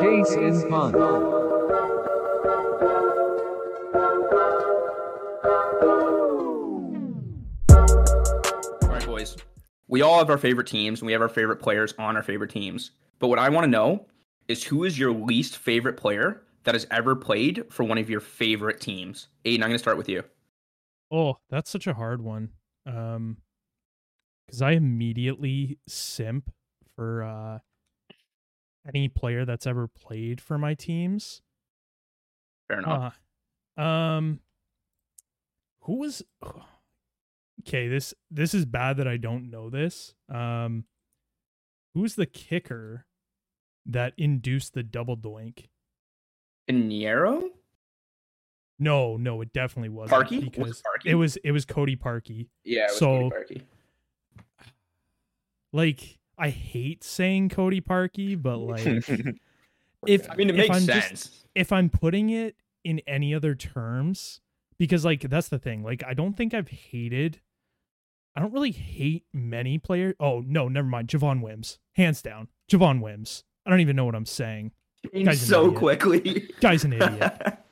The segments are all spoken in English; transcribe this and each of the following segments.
Jason Hunt. All right, boys. We all have our favorite teams and we have our favorite players on our favorite teams. But what I want to know is who is your least favorite player that has ever played for one of your favorite teams? Aiden, I'm going to start with you. Oh, that's such a hard one. Um, because I immediately simp for uh any player that's ever played for my teams. Fair enough. Uh, um, who was? Okay, this this is bad that I don't know this. Um, who's the kicker that induced the double doink? Pinheiro? No, no, it definitely wasn't. Parky? Was it because Parky? it was it was Cody Parkey. Yeah, it was So- Cody Parkey. Like I hate saying Cody Parkey, but like if I mean it makes I'm just- sense. if I'm putting it in any other terms, because like that's the thing. Like I don't think I've hated. I don't really hate many players. Oh no, never mind. Javon Wims, hands down. Javon Wims. I don't even know what I'm saying. Guy's so idiot. quickly. Guy's an idiot.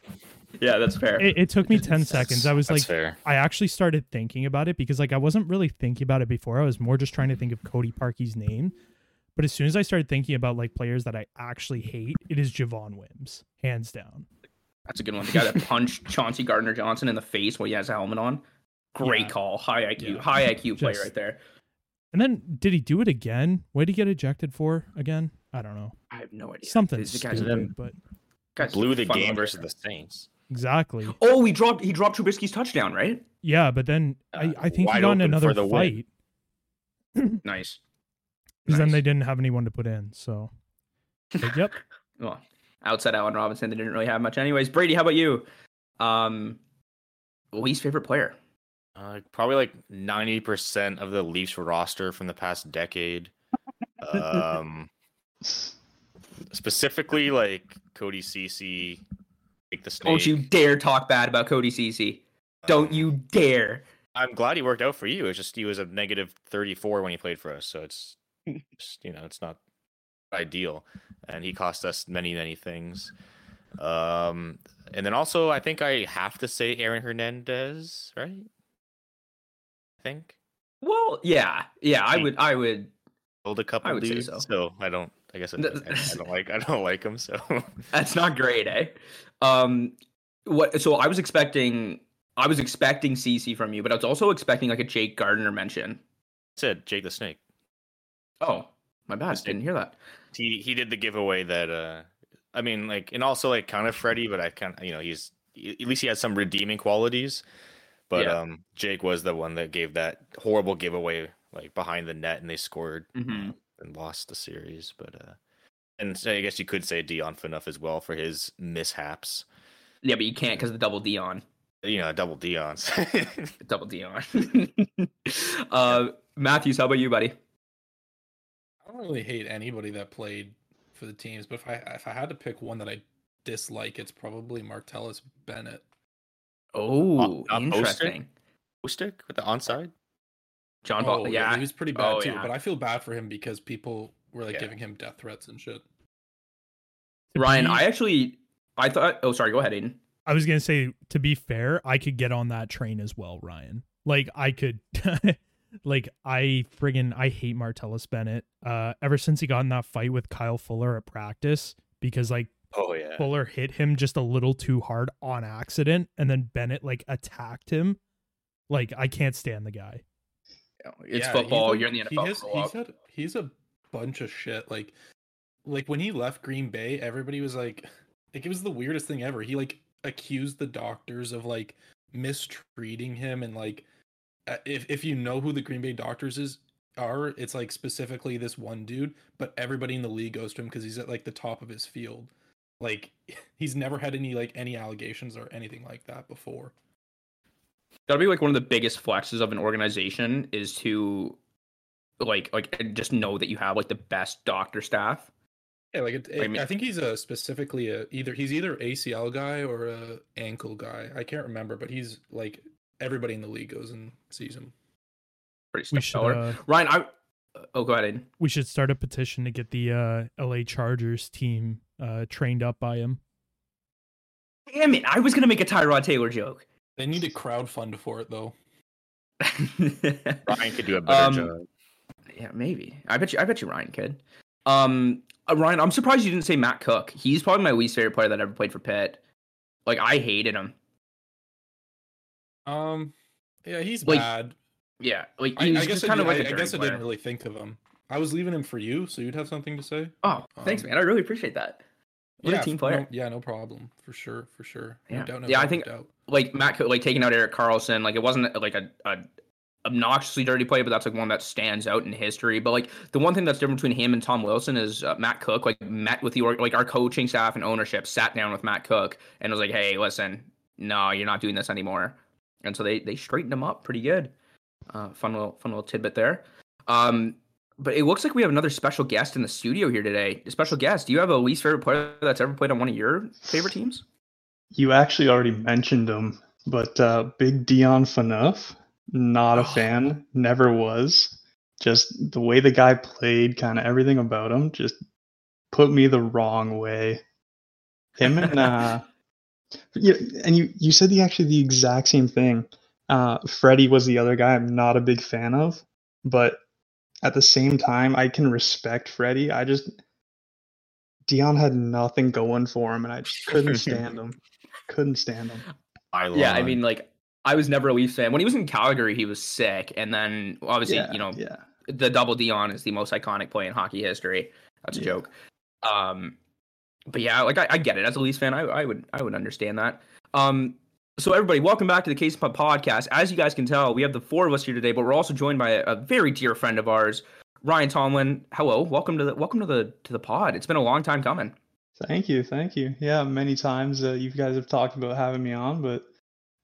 yeah, that's fair. It, it took me ten seconds. I was That's like, fair. I actually started thinking about it because like I wasn't really thinking about it before. I was more just trying to think of Cody Parkey's name. But as soon as I started thinking about like players that I actually hate, it is Javon Wims, hands down. That's a good one. The guy that punched Chauncey Gardner Johnson in the face while he has a helmet on. Great Yeah. call. High IQ. Yeah. High IQ player Just- right there. And then did he do it again? What did he get ejected for again? I don't know. I have no idea. Something This guy's, stupid, but guy's Blew the game versus the Saints. Exactly. Oh, he dropped. He dropped Trubisky's touchdown, right? Yeah, but then I, Uh, I think he wide got in another the win. fight Nice. because then they didn't have anyone to put in. So, but yep. Well, outside Allen Robinson, they didn't really have much. Anyways, Brady, how about you? Um, least favorite player. Uh, probably like ninety percent of the Leafs roster from the past decade. Um, specifically like Cody Ceci, like the snake. Don't you dare talk bad about Cody Ceci. Don't Um, you dare. I'm glad he worked out for you. It's just he was a negative 34 when he played for us, so it's just, you know it's not ideal, and he cost us many many things. Um, and then also I think I have to say Aaron Hernandez, right? I think Well, yeah, yeah. I would. I would. killed a couple would say dudes, so. I don't. I guess I, I, I don't like I don't like him. So That's not great, eh? Um, what? So I was expecting. I was expecting Ceci from you, but I was also expecting like a Jake Gardiner mention. said Jake the Snake. Oh, my bad. Didn't hear that. He he did the giveaway that uh I mean like and also like kind of Freddie, but I kind of you know he's at least he has some redeeming qualities. But Yeah. um Jake was the one that gave that horrible giveaway like behind the net and they scored Mhm. And lost the series. But uh and so I guess you could say Dion Phaneuf as well for his mishaps. Yeah, but you can't because of the double Dion. You know, double Dion's. Double Dion. uh, Matthews, how about you, buddy? I don't really hate anybody that played for the teams, but if I if I had to pick one that I dislike, it's probably Martellus Bennett. Oh, uh, interesting. Stick with the onside. John Oh, Ball. Yeah, he was pretty bad Oh, too. yeah. But I feel bad for him because people were like Yeah. giving him death threats and shit. Ryan, be- I actually, I thought. Oh, sorry. Go ahead, Aiden. I was gonna say, to be fair, I could get on that train as well, Ryan. Like I could, like I friggin' I hate Martellus Bennett. Uh, ever since he got in that fight with Kyle Fuller at practice, because like Oh yeah. Fuller hit him just a little too hard on accident, and then Bennett like attacked him. Like I can't stand the guy. It's Yeah, football. like- You're in the He NFL. has, he's had he's a bunch of shit. Like like when he left Green Bay, everybody was like like it was the weirdest thing ever. He like accused the doctors of like mistreating him and like uh, if if you know who the Green Bay doctors is are, it's like specifically this one dude, but everybody in the league goes to him because he's at like the top of his field. Like he's never had any like any allegations or anything like that before. That'll be like one of the biggest flexes of an organization is to, like, like just know that you have like the best doctor staff. Yeah, like it, I mean- I think he's a specifically a either he's either ACL guy or a ankle guy. I can't remember, but he's like everybody in the league goes and sees him. Pretty We should. Uh, Ryan, I oh, go ahead. Aiden. We should start a petition to get the uh, LA Chargers team uh, trained up by him. Damn it! I was gonna make a Tyrod Taylor joke. They need a crowdfund for it though. Ryan could do a better Um, job. Yeah, maybe. I bet you. I bet you Ryan could. Um, uh, Ryan, I'm surprised you didn't say Matt Cooke. He's probably my least favorite player that ever played for Pitt. Like I hated him. Um, yeah, he's Like, bad. Yeah, like I, was I guess just I, kind of did- like a I, I dirty guess I player. didn't really think of him. I was leaving him for you, so you'd have something to say. Oh, thanks, Um, man. I really appreciate that. What yeah, a team player. No, yeah, no problem. For sure, for sure. No Yeah. doubt, no Yeah, I doubt, no think- doubt. Like Matt, like taking out Erik Karlsson, like it wasn't like a, a obnoxiously dirty play, but that's like one that stands out in history. But like the one thing that's different between him and Tom Wilson is uh, Matt Cooke like met with the like our coaching staff and ownership sat down with Matt Cooke and was like, "Hey, listen, no, you're not doing this anymore." And so they they straightened him up pretty good. Uh, fun little fun little tidbit there. Um, but it looks like we have another special guest in the studio here today. A special guest. Do you have a least favorite player that's ever played on one of your favorite teams? You actually already mentioned him, but uh, Big Dion Phaneuf, not a fan, never was. Just the way the guy played, kind of everything about him, just put me the wrong way. Him and uh, yeah, and you you said the actually the exact same thing. Uh, Freddie was the other guy I'm not a big fan of, but at the same time, I can respect Freddie. I just Dion had nothing going for him, and I just couldn't stand him. Couldn't stand him. Yeah, I mean, like I was never a Leafs fan. When he was in Calgary, he was sick, and then obviously, yeah, you know, yeah. the double Dion is the most iconic play in hockey history. That's a Yeah. joke. Um, but yeah, like I, I get it. As a Leafs fan, I, I would I would understand that. Um, so everybody, welcome back to the Case Pub podcast. As you guys can tell, we have the four of us here today, but we're also joined by a, a very dear friend of ours, Ryan Tomlin. Hello, welcome to the welcome to the to the pod. It's been a long time coming. Thank you, thank you. Yeah, many times uh, you guys have talked about having me on, but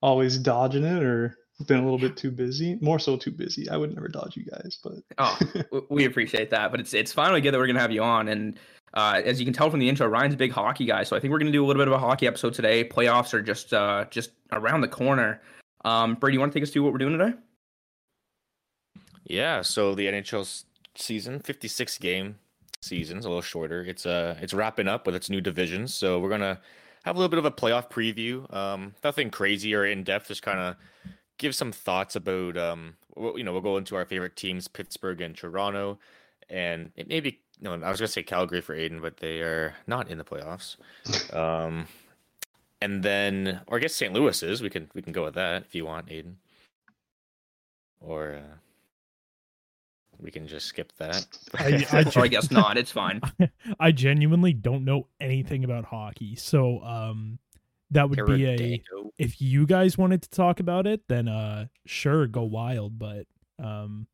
always dodging it or been a little bit too busy. More so, too busy. I would never dodge you guys, but Oh, we appreciate that, but it's it's finally good that we're gonna have you on. And uh, as you can tell from the intro, Ryan's a big hockey guy, so I think we're gonna do a little bit of a hockey episode today. Playoffs are just uh, just around the corner. Um, Brady, you want to take us through what we're doing today? Yeah, so the NHL season, 56 game season's a little shorter. It's uh it's wrapping up with its new divisions. So we're gonna have a little bit of a playoff preview. Um, nothing crazy or in depth. Just kind of give some thoughts about um, you know, we'll go into our favorite teams, Pittsburgh and Toronto, and it maybe no, I was gonna say Calgary for Aiden, but they are not in the playoffs. Um, and then, or I guess St. Louis is. We can we can go with that if you want, Aiden. Or uh, we can just skip that. I- I Or I guess not. It's fine. I genuinely don't know anything about hockey, so um, that would be a if you guys wanted to talk about it, then uh, sure, go wild. But um,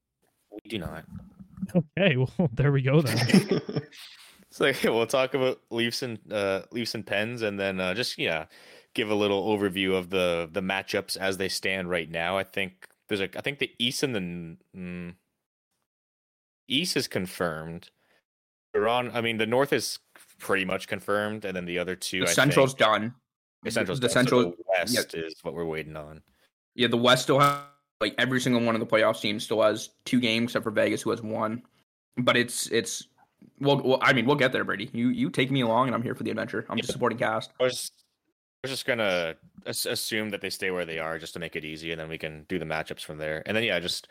We do not. okay, well, there we go then. So we'll talk about Leafs and uh, Leafs and Pens, and then uh, just yeah, give a little overview of the the matchups as they stand right now. I think there's a I think the East and the mm, East is confirmed. Toronto, I mean the North is pretty much confirmed, and then the other two. The I Central's think, done. The Central's the done, so Central. the West is what we're waiting on. Yeah, the West still has like every single one of the playoff teams still has two games except for Vegas, who has one. But it's it's well, well I mean, we'll get there, Brady. You you take me along, and I'm here for the adventure. I'm just supporting cast. I was, I was just gonna assume that they stay where they are just to make it easy, and then we can do the matchups from there. And then yeah, just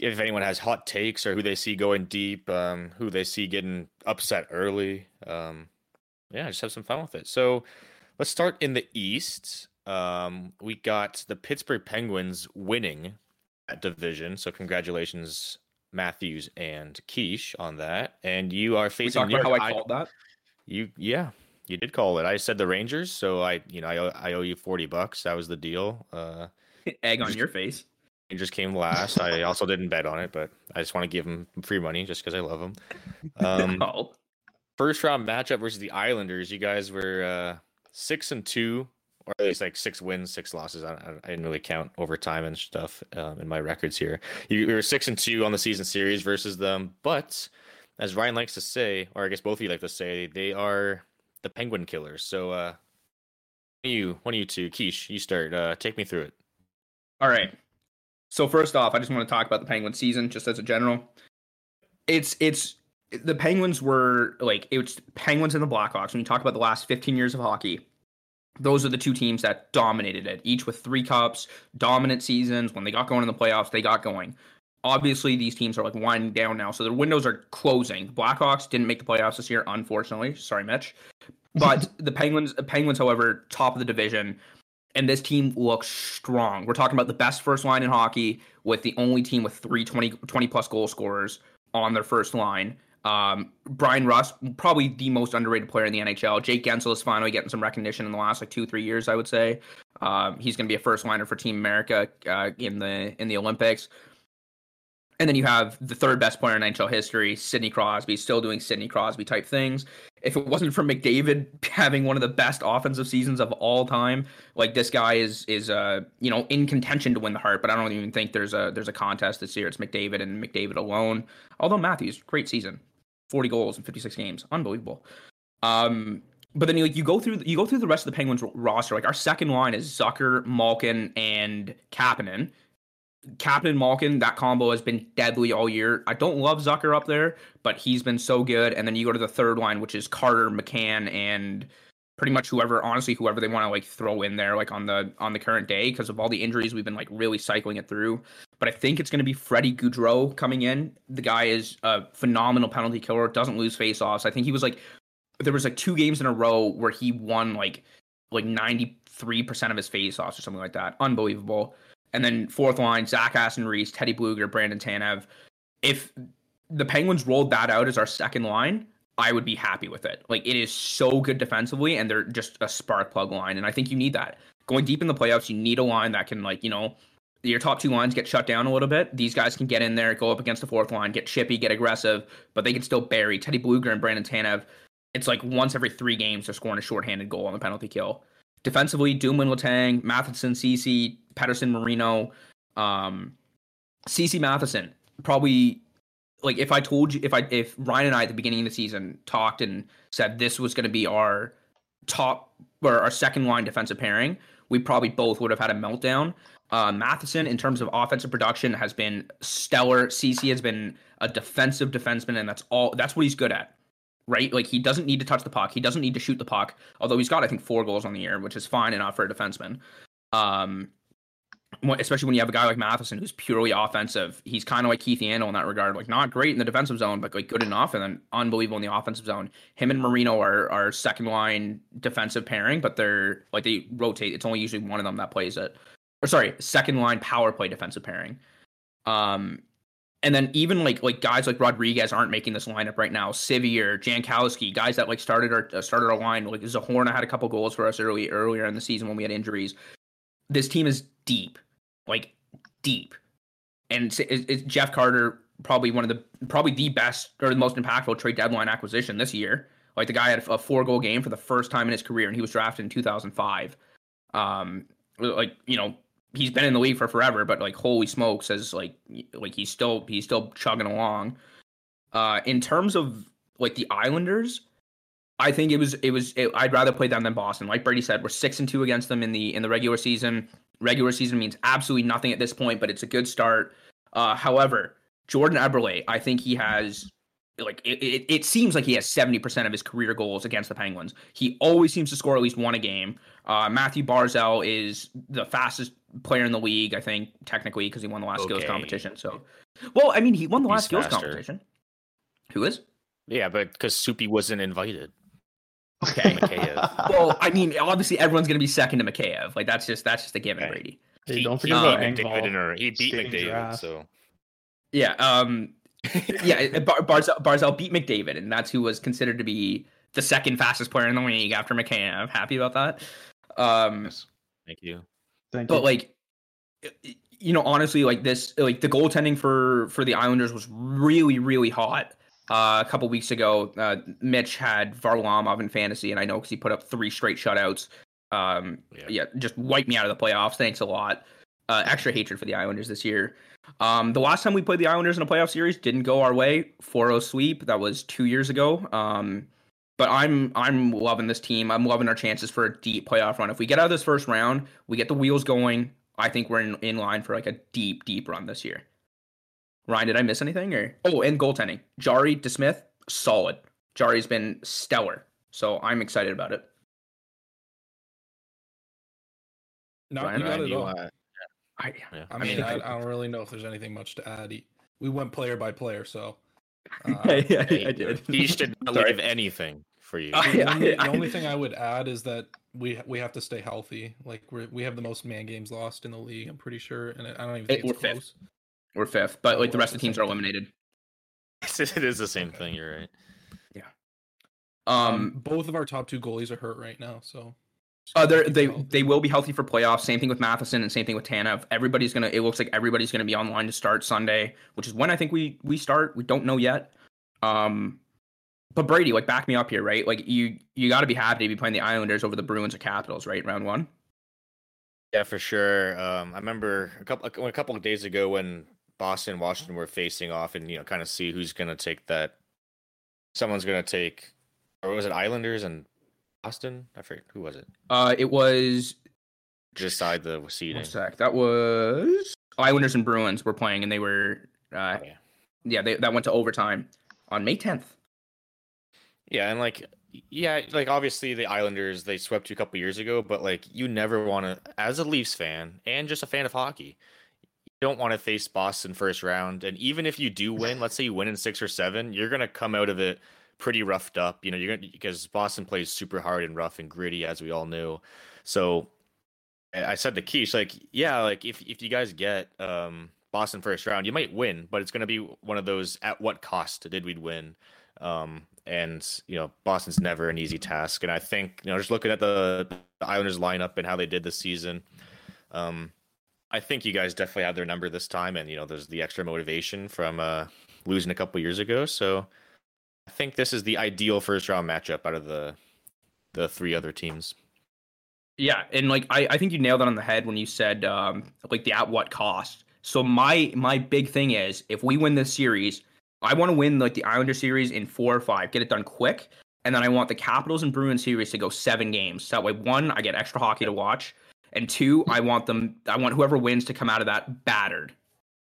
if anyone has hot takes or who they see going deep, um, who they see getting upset early, um, yeah, just have some fun with it. So let's start in the East. Um, we got the Pittsburgh Penguins winning that division, so congratulations. Matthews and Quiche on that, and you are facing how I called that. you yeah, you did call it. I said the Rangers, so I you know I owe, I owe you forty bucks. That was the deal. Uh, Egg on your face. Rangers came last. I also didn't bet on it, but I just want to give them free money just because I love them. Um, oh, first round matchup versus the Islanders. You guys were uh, six and two, or at least like six wins, six losses. I, I- didn't really count overtime and stuff um, in my records here. You, you were six and two on the season series versus them, but as Ryan likes to say, or I guess both of you like to say, they are the Penguin Killers. So, uh, you, one of you two, Quiche, you start. Uh, take me through it. all right. So first off, I just want to talk about the Penguin season, just as a general. it's it's the Penguins were like it was Penguins and the Blackhawks. When you talk about the last 15 years of hockey, those are the two teams that dominated it, each with three cups, dominant seasons. When they got going in the playoffs, they got going. Obviously, these teams are like winding down now, so their windows are closing. Blackhawks didn't make the playoffs this year, unfortunately. Sorry, Mitch. But the Penguins, Penguins, however, top of the division, and this team looks strong. We're talking about the best first line in hockey with the only team with three 20, 20 plus goal scorers on their first line. Um, Bryan Rust, probably the most underrated player in the NHL. Jake Guentzel is finally getting some recognition in the last like two, three years, I would say. Um, he's going to be a first liner for Team America uh, in the in the Olympics. And then you have the third best player in NHL history, Sidney Crosby, still doing Sidney Crosby type things. If it wasn't for McDavid having one of the best offensive seasons of all time, like this guy is is uh you know in contention to win the Hart, but I don't even think there's a there's a contest this year. It's McDavid and McDavid alone. Although Matthews, great season, forty goals in fifty six games, unbelievable. Um, but then you like you go through you go through the rest of the Penguins roster. Like our second line is Zucker, Malkin, and Kapanen Kapanen Malkin, that combo has been deadly all year. I don't love Zucker up there, but he's been so good. And then you go to the third line, which is Carter, McCann, and pretty much whoever, honestly, whoever they want to like throw in there, like on the on the current day, because of all the injuries, we've been like really cycling it through. But I think it's going to be Freddie Gaudreau coming in. The guy is a phenomenal penalty killer, doesn't lose faceoffs. I think he was like there was like two games in a row where he won like like ninety three percent of his faceoffs or something like that. Unbelievable. And then fourth line, Zach Aston Reese, Teddy Blueger, Brandon Tanev. If the Penguins rolled that out as our second line, I would be happy with it. Like it is so good defensively, and they're just a spark plug line. And I think you need that. Going deep in the playoffs, you need a line that can like, you know, your top two lines get shut down a little bit. These guys can get in there, go up against the fourth line, get chippy, get aggressive, but they can still bury Teddy Blueger and Brandon Tanev. It's like once every three games they're scoring a shorthanded goal on the penalty kill. Defensively, Dumoulin Letang, Matheson, Ceci, Pettersson, Marino, um, Ceci Matheson. Probably like if I told you if I if Ryan and I at the beginning of the season talked and said this was going to be our top or our second line defensive pairing, we probably both would have had a meltdown. Uh, Matheson, in terms of offensive production, has been stellar. Ceci has been a defensive defenseman, and that's all. That's what he's good at right? Like he doesn't need to touch the puck. He doesn't need to shoot the puck. Although he's got, I think, four goals on the year, which is fine enough for a defenseman. Um, especially when you have a guy like Matheson who's purely offensive. He's kind of like Keith Yandle in that regard. Like not great in the defensive zone, but like good enough, and then unbelievable in the offensive zone. Him and Marino are are second line defensive pairing, but they're like they rotate. It's only usually one of them that plays it. Or sorry, second line power play defensive pairing. Um, and then even like like guys like Rodriguez aren't making this lineup right now. Sceviour, Jankowski, guys that like started our uh, started our line. Like Zohorna had a couple goals for us early earlier in the season when we had injuries. This team is deep, like deep, and it's, it's Jeff Carter probably one of the probably the best or the most impactful trade deadline acquisition this year. Like the guy had a four goal game for the first time in his career, and he was drafted in 2005. Um, like you know, he's been in the league for forever, but like holy smokes, as like like he's still he's still chugging along. Uh, in terms of like the Islanders, I think it was it was it, I'd rather play them than Boston. Like Brady said, we're six and two against them in the in the regular season. Regular season means absolutely nothing at this point, but it's a good start. Uh, however, Jordan Eberle, I think he has like it, it, it seems like he has 70% of his career goals against the Penguins. He always seems to score at least one a game. Uh, Mathew Barzal is the fastest player in the league, I think, technically, because he won the last okay. skills competition. So, well, I mean, he won the last skills faster. competition. Who is? Yeah, but because Soupy wasn't invited. Okay. well, I mean, obviously, everyone's going to be second to Mikheyev. Like that's just that's just a given, okay. Brady. Hey, don't forget about McDavid. He beat McDavid, draft. so yeah. Um, yeah, Bar- Barzal, Barzal beat McDavid, and that's who was considered to be the second fastest player in the league after McCann. I'm happy about that. Um, yes. Thank you. Thank but you. like, you know, honestly, like this, like the goaltending for for the Islanders was really, really hot. Uh, a couple weeks ago, uh, Mitch had Varlamov in fantasy, and I know because he put up three straight shutouts. Um, yeah. yeah, just wiped me out of the playoffs. Thanks a lot. Uh, extra hatred for the Islanders this year. Um, the last time we played the Islanders in a playoff series didn't go our way. 4-0 sweep. That was two years ago. Um, but I'm I'm loving this team. I'm loving our chances for a deep playoff run. If we get out of this first round, we get the wheels going. I think we're in, in line for like a deep, deep run this year. Ryan, did I miss anything? Or oh, and goaltending. Jarry DeSmith, solid. Jarry's been stellar. So I'm excited about it. No, Ryan, you got Ryan, it all. uh, I, yeah. I I mean, mean, I, I- I don't really know if there's anything much to add. We went player by player, so. Uh, I, I, I did. He should not Sorry. leave anything for you. I- the, only, I- the only thing I would add is that we we have to stay healthy. Like we we have the most man games lost in the league. I'm pretty sure, and I don't even think We're it's fifth. close. We're fifth, but like the We're rest of the the teams are eliminated. it is the same thing. You're right. Um, Um, both of our top two goalies are hurt right now, so. Just Uh, they're, they they will be healthy for playoffs. Same thing with Matheson and same thing with Tanev. Everybody's gonna. It looks like everybody's gonna be online to start Sunday, which is when I think we we start. We don't know yet. Um, but Brady, like, back me up here, right? Like, you you got to be happy to be playing the Islanders over the Bruins or Capitals, right? Round one. Yeah, for sure. Um, I remember a couple a couple of days ago when Boston and Washington were facing off, and you know, kind of see who's gonna take that. Someone's gonna take, or was it Islanders and Boston? I forget who was it. Uh, it was just side the seeding. one sec. That was Islanders and Bruins were playing, and they were uh, Okay. yeah, they that went to overtime on May tenth. Yeah, and like yeah, like obviously the Islanders they swept you a couple years ago, but like you never want to as a Leafs fan and just a fan of hockey, you don't want to face Boston first round. And even if you do win, let's say you win in 6 or 7, you're going to come out of it pretty roughed up, you know, you're to because Boston plays super hard and rough and gritty as we all knew. So I said to Keish like, yeah, like if if you guys get um Boston first round, you might win, but it's to be one of those at what cost did we win? Um, and you know, Boston's never an easy task. And I think you know, just looking at the, the Islanders lineup and how they did this season, um, I think you guys definitely have their number this time. And you know, there's the extra motivation from uh, losing a couple years ago. So I think this is the ideal first round matchup out of the the three other teams. Yeah, and like I, I think you nailed it on the head when you said um like the at what cost. So my my big thing is if we win this series, I want to win like the Islander series in four or five, get it done quick, and then I want the Capitals and Bruins series to go seven games. That way, one, I get extra hockey to watch, and two, I want them, I want whoever wins to come out of that battered.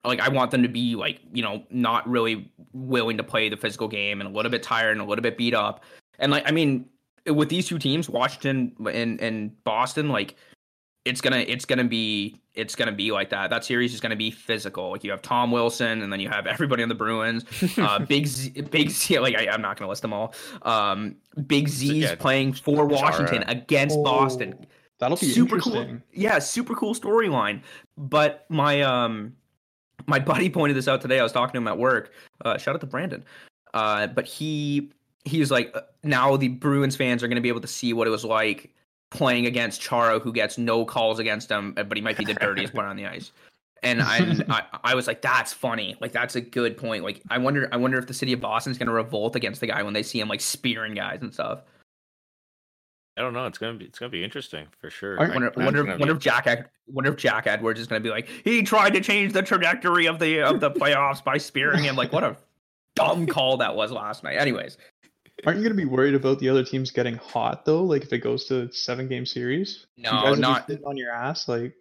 Like I want them to be like you know not really willing to play the physical game and a little bit tired and a little bit beat up. And like I mean, with these two teams, Washington and and Boston, like it's gonna it's gonna be it's gonna be like that. That series is gonna be physical. Like you have Tom Wilson, and then you have everybody on the Bruins. Uh, Big Z, Big Z. Like I, I'm not gonna list them all. Um, Big Z's playing for Washington Chara. against Boston. Oh, That'll be super cool. Yeah, super cool storyline. But my um my buddy pointed this out today. I was talking to him at work. Uh, shout out to Brandon. Uh, but he he's like uh, now the Bruins fans are going to be able to see what it was like playing against Chara, who gets no calls against him, but he might be the dirtiest player on the ice. And I, I I was like, that's funny. Like that's a good point. Like I wonder I wonder if the city of Boston's going to revolt against the guy when they see him like spearing guys and stuff. I don't know. It's gonna be it's gonna be interesting for sure. I I wonder, I- wonder, it's wonder be- if Jack, wonder if Jack Edwards is going to be like, he tried to change the trajectory of the of the playoffs by spearing him. Like, what a dumb call that was last night. Anyways, Aren't you gonna be worried about the other teams getting hot though? Like if it goes to seven game series? No, you guys not- sitting on your ass. Like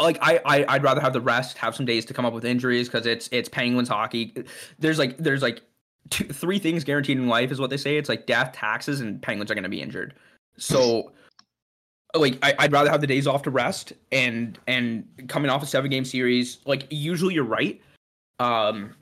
like I, I I'd rather have the rest, have some days to come up with injuries because it's it's Penguins hockey. There's like there's like two, three things guaranteed in life is what they say. It's like death, taxes, and Penguins are going to be injured. So. Like I, I'd rather have the days off to rest and and coming off a seven game series. Like usually you're right, um,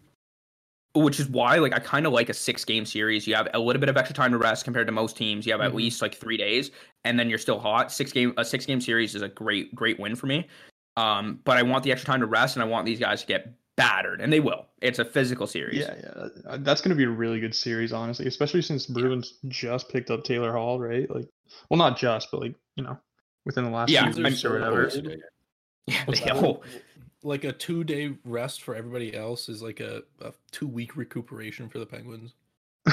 which is why like I kind of like a six game series. You have a little bit of extra time to rest compared to most teams. You have at Mhm. least like three days, and then you're still hot. Six game a six game series is a great great win for me. Um, but I want the extra time to rest, and I want these guys to get battered, and they will. It's a physical series. yeah, yeah, uh, that's gonna be a really good series, honestly. Especially since Bruins just picked up Taylor Hall, right? Like, well, not just, but like you know, within the last Yeah, few I'm weeks or whatever. old. yeah. They- that? Like a two day rest for everybody else is like a, a two week recuperation for the Penguins.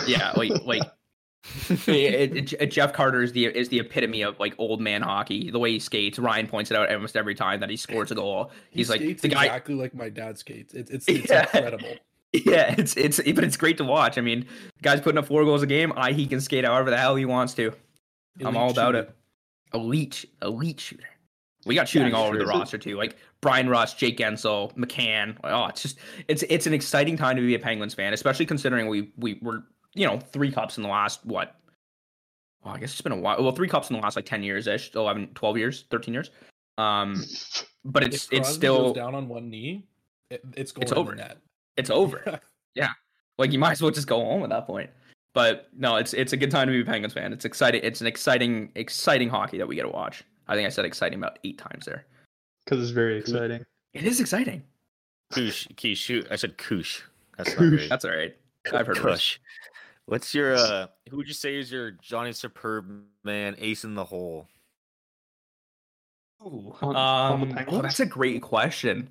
yeah, like like it, it- it- Jeff Carter is the is the epitome of like old man hockey. The way he skates, Ryan points it out almost every time that he scores a goal. He He's like the guy. exactly like my dad skates. It's it's, it's Yeah. incredible. Yeah, it's it's but it's great to watch. I mean, guy's putting up four goals a game. I he can skate however the hell he wants to. I'm all about shooter. it. Elite, elite shooter. We got shooting Yeah, all over the roster too, like Bryan Rust, Jake Guentzel, McCann. Oh, it's just it's it's an exciting time to be a Penguins fan, especially considering we we were you know three cups in the last what? Well, I guess it's been a while. Well, three cups in the last like ten years ish, 11, 12 years, thirteen years. Um, but it's if it's still goes down on one knee. It, it's going It's over. net. it's over. Yeah. Like you might as well just go home at that point. But no, it's it's a good time to be a Penguins fan. It's exciting. It's an exciting exciting hockey that we get to watch. I think I said exciting about eight times there. because it's very exciting. It is exciting. Koosh, Key, shoot. I said Koosh. That's not Koosh. great. That's all right. I've heard worse. Kush. What's your uh who would you say is your Johnny Superb man ace in the hole? Ooh, On- on the um, oh, that's a great question.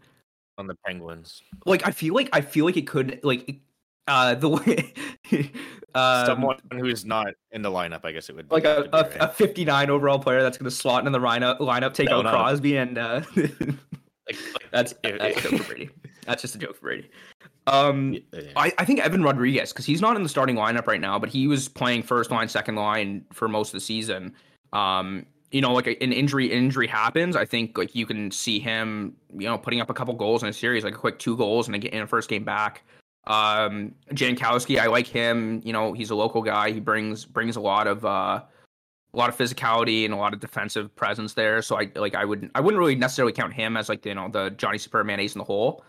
on the Penguins? Like I feel like I feel like it could like uh the way um, Someone who's not in the lineup, I guess it would be. like a, be a, right. a 59 overall player that's going to slot in the lineup, lineup take No, out no. Crosby and uh Like- like, that's that's a joke for Brady. That's just a joke for Brady. Um yeah, yeah. I, I think Evan Rodriguez because he's not in the starting lineup right now, but he was playing first line, second line for most of the season. Um, you know, like an injury injury happens. I think like you can see him, you know, putting up a couple goals in a series, like a quick two goals in a, in a first game back. Um, Jankowski, I like him. You know, he's a local guy. He brings brings a lot of uh, a lot of physicality and a lot of defensive presence there. So I like I wouldn't I wouldn't really necessarily count him as like you know the Johnny Superman ace in the hole.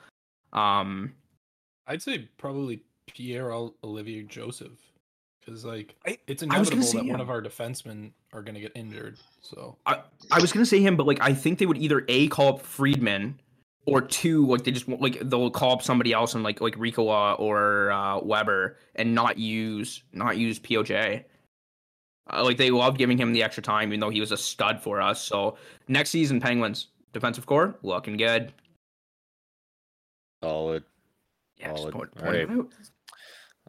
Um, I'd say probably Pierre Olivier Joseph, because like I- it's I was gonna inevitable that one of our defensemen are going to get injured. So I I was gonna say him, but like I think they would either a call up Friedman or two, like they just like they'll call up somebody else and like like Riikola or uh, Weber and not use not use POJ. Uh, like they love giving him the extra time, even though he was a stud for us. So next season, Penguins defensive core looking good. Solid. Yeah, Solid. point- point right.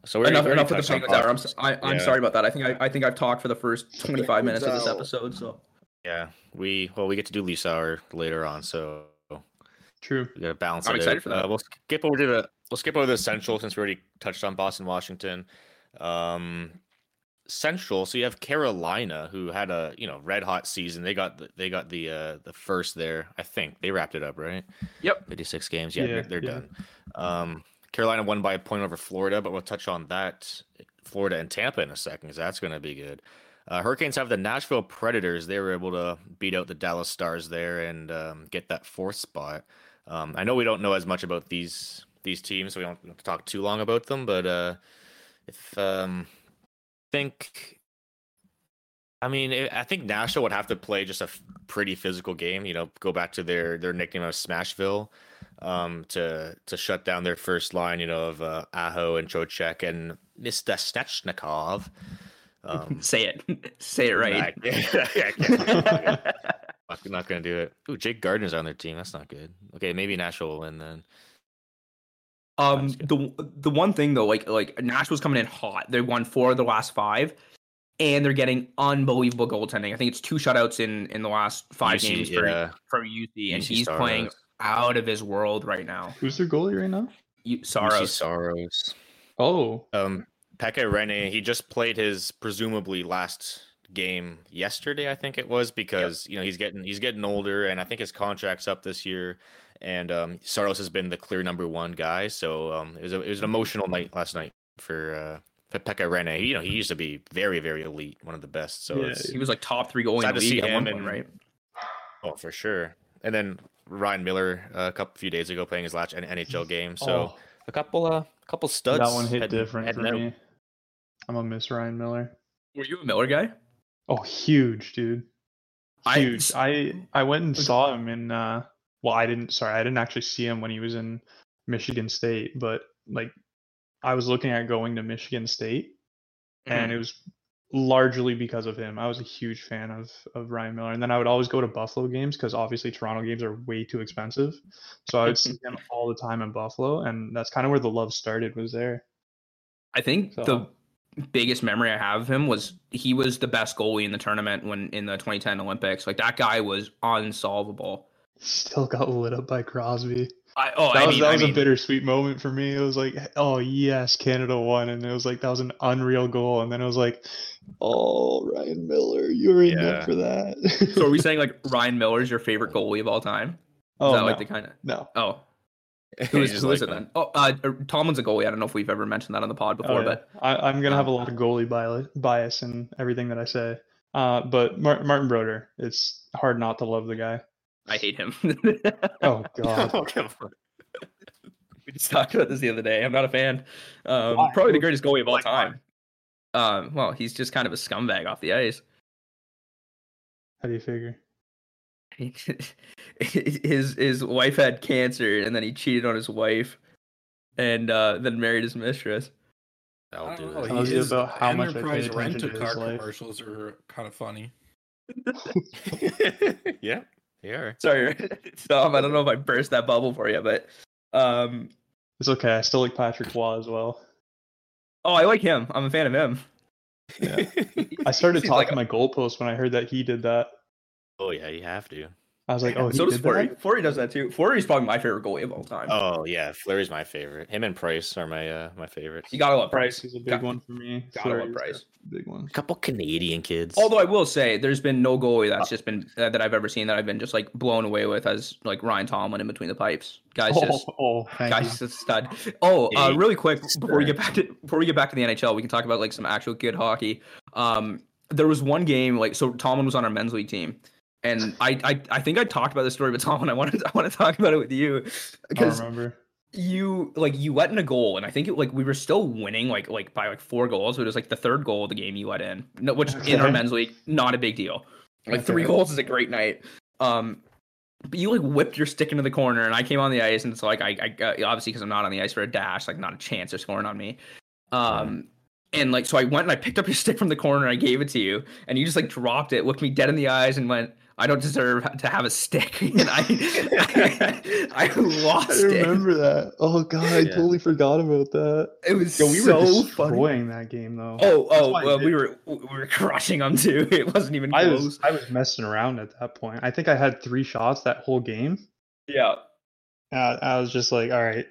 So we're enough enough with the touched Penguins hour. I'm, Boston. s- I, I'm Yeah. sorry about that. I think I, I think I've talked for the first 25 minutes of this episode. So Yeah, we well we get to do Lisa hour later on, so True. we gotta balance I'm it excited out. for that. Uh, we'll skip over to the we'll skip over the Central since we already touched on Boston, Washington. Um, Central, so you have Carolina who had a you know red hot season. They got the, they got the uh the first there. I think they wrapped it up right. Yep. fifty six games. Yeah, Yeah, they're, they're yeah. done. Um, Carolina won by a point over Florida, but we'll touch on that Florida and Tampa in a second because that's going to be good. Uh, Hurricanes have the Nashville Predators. They were able to beat out the Dallas Stars there and um, get that fourth spot. Um, I know we don't know as much about these these teams, so we don't have to talk too long about them. But uh, if um, think, I mean, I think Nashville would have to play just a f- pretty physical game. You know, go back to their their nickname of Smashville um, to to shut down their first line. You know, of uh, Aho and Trocheck and Mr. Snechnikov. Um, say it, say it right. I. I'm not gonna do it. Ooh, Jake Gardiner's on their team. That's not good. Okay, maybe Nashville will win then. Um, the the one thing though, like like Nashville's coming in hot. They won four of the last five, and they're getting unbelievable goaltending. I think it's two shutouts in in the last five Juuse, games for yeah. for Juuse, and Juuse he's playing out of his world right now. Who's their goalie right now? You, Juuse Saros. Saros. Oh, Um, Pekka Rinne, he just played his presumably last game yesterday, I think it was, because you know he's getting he's getting older, and I think his contract's up this year. And um, Saros has been the clear number one guy, so um, it was a, it was an emotional night last night for uh, for Pekka Rinne. You know, he used to be very very elite, one of the best. So Yeah, it's He was like top three goalie in Sad the to see league at him point, and- right? oh for sure. And then Ryan Miller uh, a couple few days ago playing his last NHL game. So oh, a couple uh, a couple studs. that one hit heading- different for heading me. I'm a miss Ryan Miller. Were you a Miller guy? Oh, huge, dude. I- Huge. I I went and saw him in uh well, I didn't sorry, I didn't actually see him when he was in Michigan State, but like I was looking at going to Michigan State and mm-hmm. it was largely because of him. I was a huge fan of of Ryan Miller. And then I would always go to Buffalo games because obviously Toronto games are way too expensive. So I would see him all the time in Buffalo and that's kind of where the love started was there. I think So- the biggest memory I have of him was he was the best goalie in the tournament when in the 2010 Olympics. Like that guy was unsolvable. He still got lit up by Crosby. I, oh, that I was mean, that I mean, a bittersweet moment for me. It was like, oh yes, Canada won, and it was like that was an unreal goal. And then it was like, oh Ryan Miller, you were in Yeah. there for that. So are we saying like Ryan Miller is your favorite goalie of all time? Is oh that no, like the kind of? no. Oh, who is, Just who is like it then? Oh, uh, uh, Tomlin's a goalie. I don't know if we've ever mentioned that on the pod Oh, before, yeah. but I, I'm gonna have a um, lot of goalie bias, bias in everything that I say. Uh, but Mar- Martin Brodeur, it's hard not to love the guy. I hate him. Oh God, Oh, come on. we just talked about this the other day. I'm not a fan. Um, Why? probably the greatest goalie of all Like time. Um, well, he's just kind of a scumbag off the ice. how do you figure? his his wife had cancer, and then he cheated on his wife, and uh, then married his mistress. I I'll don't it. Tells you about how much Enterprise rent a car commercials are kind of funny. yeah, yeah. Sorry, Tom. I don't know if I burst that bubble for you, but um, It's okay. I still like Patrick Roy as well. oh, I like him. I'm a fan of him. Yeah. I started talking like my goalpost when I heard that he did that. oh yeah, you have to. I was like, oh, he so does did Fleury. that? Fleury does that too. Fleury's probably my favorite goalie of all time. Oh yeah, Fleury's my favorite. Him and Price are my uh my favorites. you gotta love Price Price. is a big Got- one for me. gotta love Fleury's Price. a Big one. a couple Canadian kids. Although I will say, there's been no goalie that's just been uh, that I've ever seen that I've been just like blown away with as like Ryan Tomlin in between the pipes. Guys, just Oh, oh, Guys, you. just a stud. Oh, uh, really quick before we get back to before we get back to the NHL, we can talk about like some actual good hockey. Um, there was one game like so Tomlin was on our men's league team, and I I, I think I talked about this story, but Tomlin, I wanted I want to talk about it with you I because remember. you like you let in a goal, and I think it like we were still winning like like by like four goals. But it was like the third goal of the game you let in, no, which in our men's league not a big deal. Like Okay. three goals is a great night. Um, but you like whipped your stick into the corner, and I came on the ice, and it's like I, I obviously because I'm not on the ice for a dash, like not a chance of scoring on me. Um, and like so I went and I picked up your stick from the corner, and I gave it to you, and you just like dropped it, looked me dead in the eyes, and went, "I don't deserve to have a stick," and I I, I I lost it. remember that. Oh god, I Yeah. totally forgot about that. It was Yo, we so were funny. that game though. Oh, oh, well, we were we were crushing them too. It wasn't even I close. was I was messing around at that point. I think I had three shots that whole game. Yeah. Uh, I was just like, all right,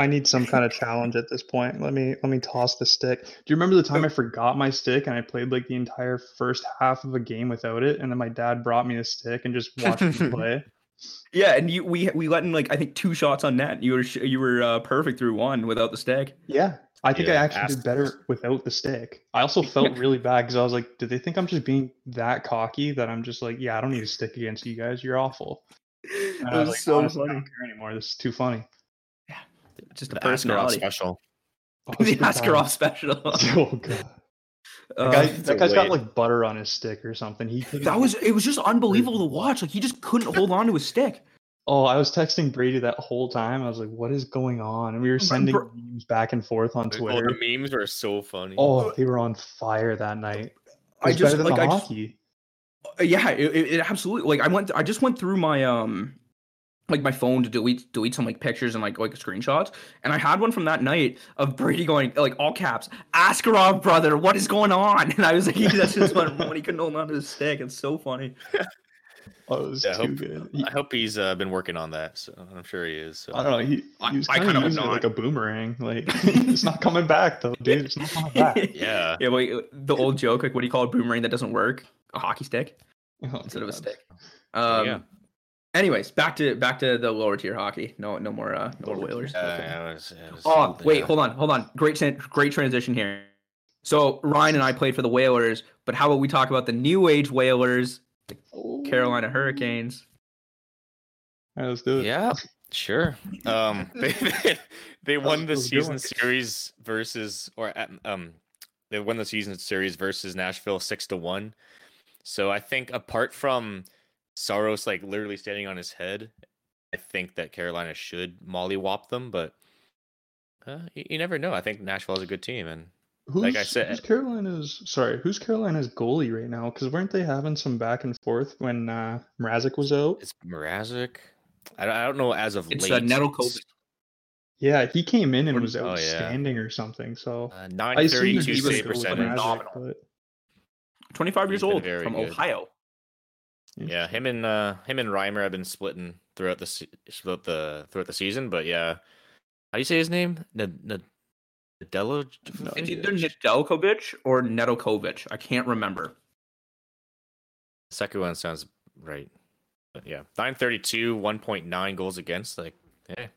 I need some kind of challenge at this point. Let me let me toss the stick. Do you remember the time I forgot my stick and I played like the entire first half of a game without it, and then my dad brought me a stick and just watched me play. Yeah, and you we we let in like I think two shots on net. You were you were uh, perfect through one without the stick. Yeah, I think I actually ask- did better without the stick. I also felt really bad because I was like, did they think I'm just being that cocky that I'm just like, yeah, I don't need a stick against you guys. You're awful. It And I was, like, so "Honestly, I don't care anymore. This is too funny. Just a the Askarov personality. special. Oh, the it's too Askarov special. Oh god. Uh, That, guy, it's that a guy's got like butter on his stick or something. He that was it was just unbelievable to watch. Like he just couldn't hold on to his stick. Oh, I was texting Brady that whole time. I was like, "What is going on?" And we were sending bro- memes back and forth on Oh, Twitter. the memes were so funny. Oh, they were on fire that night. It I just better than like the I just, hockey. Uh, yeah it, it, it absolutely like i went i just went through my um like my phone to delete delete some like pictures and like like screenshots and i had one from that night of brady going like all caps askarov brother what is going on and i was like that's just when, when he couldn't hold on to his stick it's so funny Oh, Yeah, I hope- He- I hope he's uh, been working on that. So I'm sure he is. So. I don't know. He, I- he was I kind kinda using it like a boomerang. Like it's not coming back though, dude. It's not coming back. Yeah. yeah wait the old joke like what do you call a boomerang that doesn't work a hockey stick Oh, instead of a stick There um you go. Anyways back to back to the lower tier hockey no no more uh no more whalers Uh, it was- it was- Oh, wait, hold on, hold on. Great, great transition here. So Ryan and I played for the Whalers, but how about we talk about the new age Whalers, Oh. Carolina Hurricanes? All right, let's do it. Yeah, sure. Um, they they, they won the was a good season series versus or at- um, they won the season series versus Nashville six to one. So I think apart from Saros like literally standing on his head, I think that Carolina should mollywop them, but uh, you, you never know. I think Nashville is a good team, and Who's, Like I said- who's Carolina's? Sorry, who's Carolina's goalie right now? Because weren't they having some back and forth when uh, Mrazek was out? it's Mrazek. I don't, I don't know as of It's late. uh, Nedeljkovic. Yeah, he came in and What- was oh, yeah. outstanding or something. So Uh, I nine assumed thirty they'd two be save gonna go with percentage. Phenomenal. but 25 years old from good. Ohio. Yeah, him and uh him and Reimer have been splitting throughout the se- throughout the throughout the season. But yeah, how do you say his name? Nad- Nad- Nadelo. No, It's either Nedeljkovic or Nedeljkovic. I can't remember. Second one sounds right. But yeah, nine thirty two, one point nine goals against. Like, hey,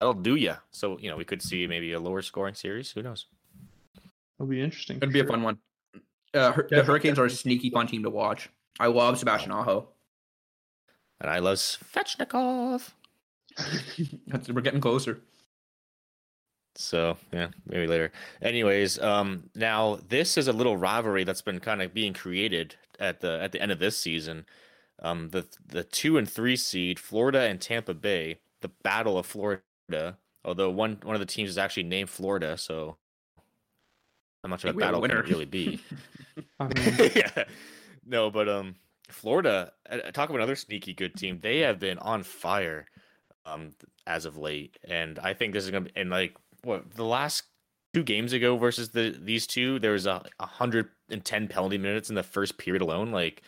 that'll do ya. So you know, we could see maybe a lower scoring series. Who knows? It'll be interesting. It'd for be a fun one. Uh, the Hurricanes are a sneaky fun team to watch. I love Sebastian Aho. And I love Svechnikov. That's, we're getting closer. So yeah, maybe later. Anyways, um, now this is a little rivalry that's been kind of being created at the at the end of this season. Um, the the two and three seed, Florida and Tampa Bay, the Battle of Florida. Although one one of the teams is actually named Florida, so how much I of think a we have a battle can it really be? I mean, yeah, no, but um, Florida. uh, Talk about another sneaky good team. They have been on fire, um, as of late, and I think this is gonna be and like what the last two games ago versus the these two, there was a hundred and ten penalty minutes in the first period alone. Like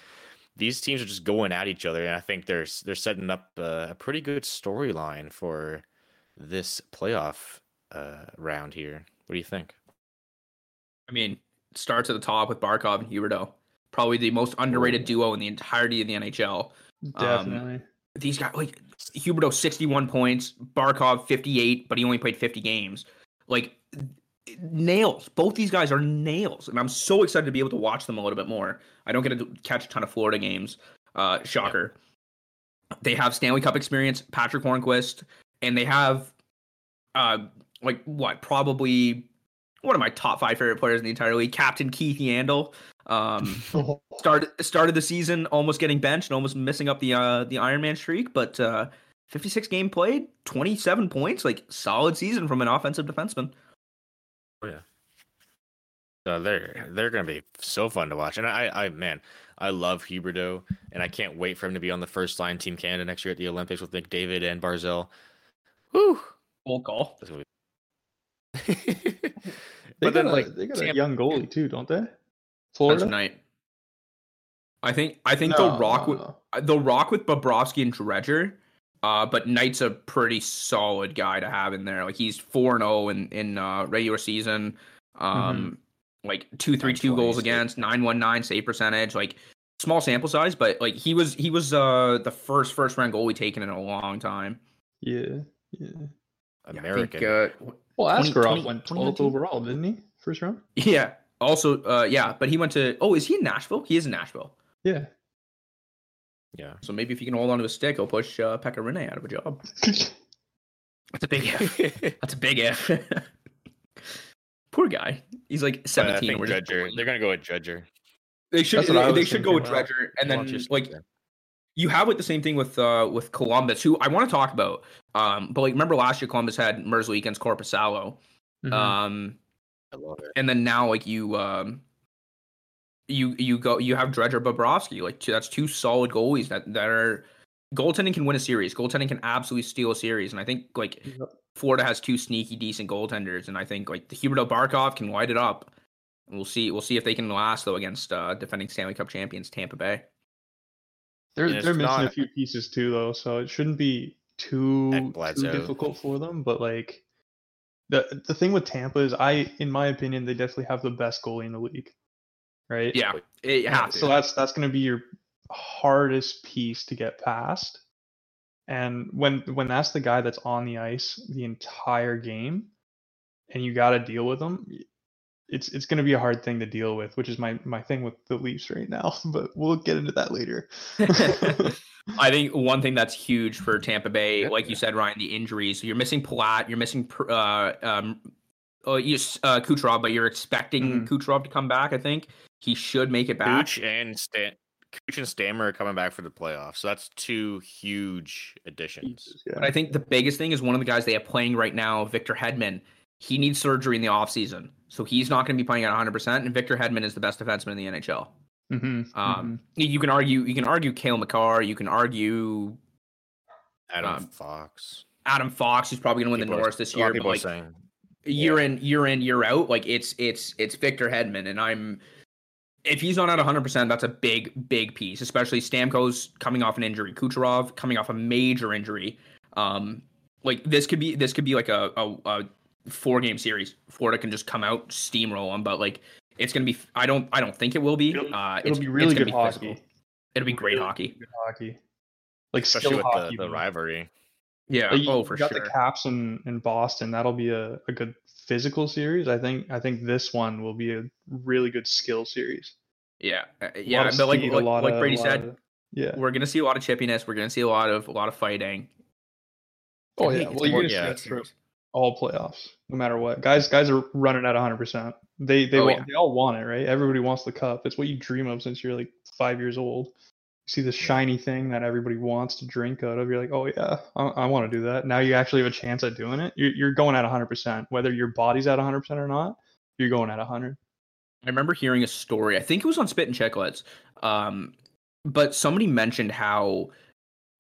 these teams are just going at each other, and I think they're they're setting up a, a pretty good storyline for this playoff uh round here. What do you think? I mean, starts at the top with Barkov and Huberdeau. Probably the most underrated duo in the entirety of the NHL. definitely. These guys, like Huberdeau, 61 points, Barkov, 58, but he only played 50 games. Like nails. Both these guys are nails. And I'm so excited to be able to watch them a little bit more. I don't get to catch a ton of Florida games. Uh, shocker. They have Stanley Cup experience, Patrick Hornqvist, and they have, uh, like what, probably one of my top five favorite players in the entire league, Captain Keith Yandle. Um, started started the season almost getting benched and almost missing up the uh the Iron Man streak, but uh 56 game played, 27 points, like solid season from an offensive defenseman. Oh yeah. So they're they're gonna be so fun to watch, and I I man I love Huberdeau, and I can't wait for him to be on the first line Team Canada next year at the Olympics with McDavid and Barzal. Woo! Full call. That's gonna be- They but then got a, like they got a young goalie too, don't they? That's Florida. tonight. I think I think they'll rock with No. they'll rock with Bobrovsky and Driedger. Uh, but Knight's a pretty solid guy to have in there. Like he's four and zero in in uh, regular season. Um, like two three two 920 goals save. against, nine one nine save percentage. Like small sample size, but like he was he was uh the first first round goalie taken in a long time. Yeah, yeah. American. I think, uh, Well, 20 Askarov 20 went 12th overall, didn't he? First round. yeah. Also, uh, yeah, but he went to. Oh, is he in Nashville? He is in Nashville. Yeah. yeah. So maybe if he can hold on to a stick, he'll push uh, Pekka Rinne out of a job. That's a big if. That's a big if. Poor guy. He's like But I seventeen. think We're just They're gonna go with Driedger. They should. That's what I They, they should go with thinking. Driedger, and then don't like there? you have like the same thing with uh with Columbus, who I want to talk about. Um, but like remember last year Columbus had Mersley against Korpisalo. Mhm. Um, I love it. and then now like you um you you go you have Driedger Bobrovsky like two, that's two solid goalies that that are goaltending can win a series. Goaltending can absolutely steal a series. And I think like Yep. Florida has two sneaky decent goaltenders. And I think like the Huberdeau Barkov can light it up. We'll see we'll see if they can last though against uh defending Stanley Cup champions Tampa Bay. They're And they're missing a few pieces too, though, so it shouldn't be too, too difficult for them. But like the the thing with Tampa is, I in my opinion, they definitely have the best goalie in the league, right? yeah it Yeah, have to. So that's that's going to be your hardest piece to get past. And when when that's the guy that's on the ice the entire game, and you got to deal with them, it's it's going to be a hard thing to deal with, which is my my thing with the Leafs right now. But we'll get into that later. I think one thing that's huge for Tampa Bay, Yeah. like you said, Ryan, the injuries. So you're missing Palat, you're missing uh, um, uh, you, uh, Kucherov, but you're expecting Mhm. Kucherov to come back. I think he should make it back. Cooch and Stan. Cooch and Stammer are coming back for the playoffs, so that's two huge additions. yeah. But I think the biggest thing is one of the guys they have playing right now, Victor Hedman. He needs surgery in the offseason. So he's not going to be playing at 100%. And Victor Hedman is the best defenseman in the NHL. Mhm, Um, You can argue, you can argue Cale Makar. You can argue Adam Um, Fox. Adam Fox, who's probably going to win the People are- Norris this year. of But people are like, saying year in year in year out like it's it's it's victor hedman and i'm if he's not at 100%, that's a big, big piece, especially Stamkos coming off an injury, Kucherov coming off a major injury. Um, like this could be this could be like a, a, a four game series. Florida can just come out steamroll them, but like it's gonna be. I don't. I don't think it will be. It'll- uh, It'll it's, be really it's good be hockey. physical. It'll be great Really hockey. Good hockey. Like especially skill with hockey. the, the rivalry. Yeah. Like, you- oh, you for got sure. the Caps in, in Boston. That'll be a, a good physical series. I think. I think this one will be a really good skill series. Yeah. uh, Yeah. of But like speed, a like, lot like of- Brady lot said, of- yeah. we're gonna see a lot of chippiness. We're gonna see a lot of a lot of fighting. Oh yeah. think Well, you're gonna yeah, see it's that for all playoffs, no matter what. Guys, guys are running at 100. percent They they Oh, wa- yeah. they all want it, right? Everybody wants the cup. It's what you dream of since you're like five years old. You see this shiny thing that everybody wants to drink out of. You're like, oh yeah, I, I want to do that. Now you actually have a chance at doing it. You're you're going at 100. percent Whether your body's at 100 percent or not, you're going at 100. I remember hearing a story. I think it was on Spit and Chicklets. Um, but somebody mentioned how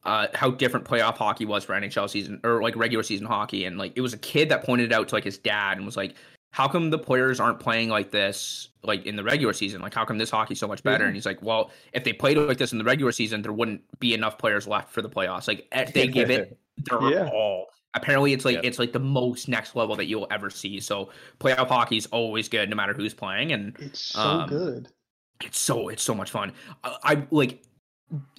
uh how different playoff hockey was for NHL season or like regular season hockey, and like it was a kid that pointed it out to like his dad and was like, "How come the players aren't playing like this like in the regular season? Like how come this hockey's so much better?" Yeah. And he's like, "Well, if they played like this in the regular season, there wouldn't be enough players left for the playoffs. Like eh, they give it their Yeah. all." Apparently, it's like Yep. it's like the most next level that you'll ever see. So playoff hockey is always good, no matter who's playing, and It's so Um, good. it's so it's so much fun. I, I like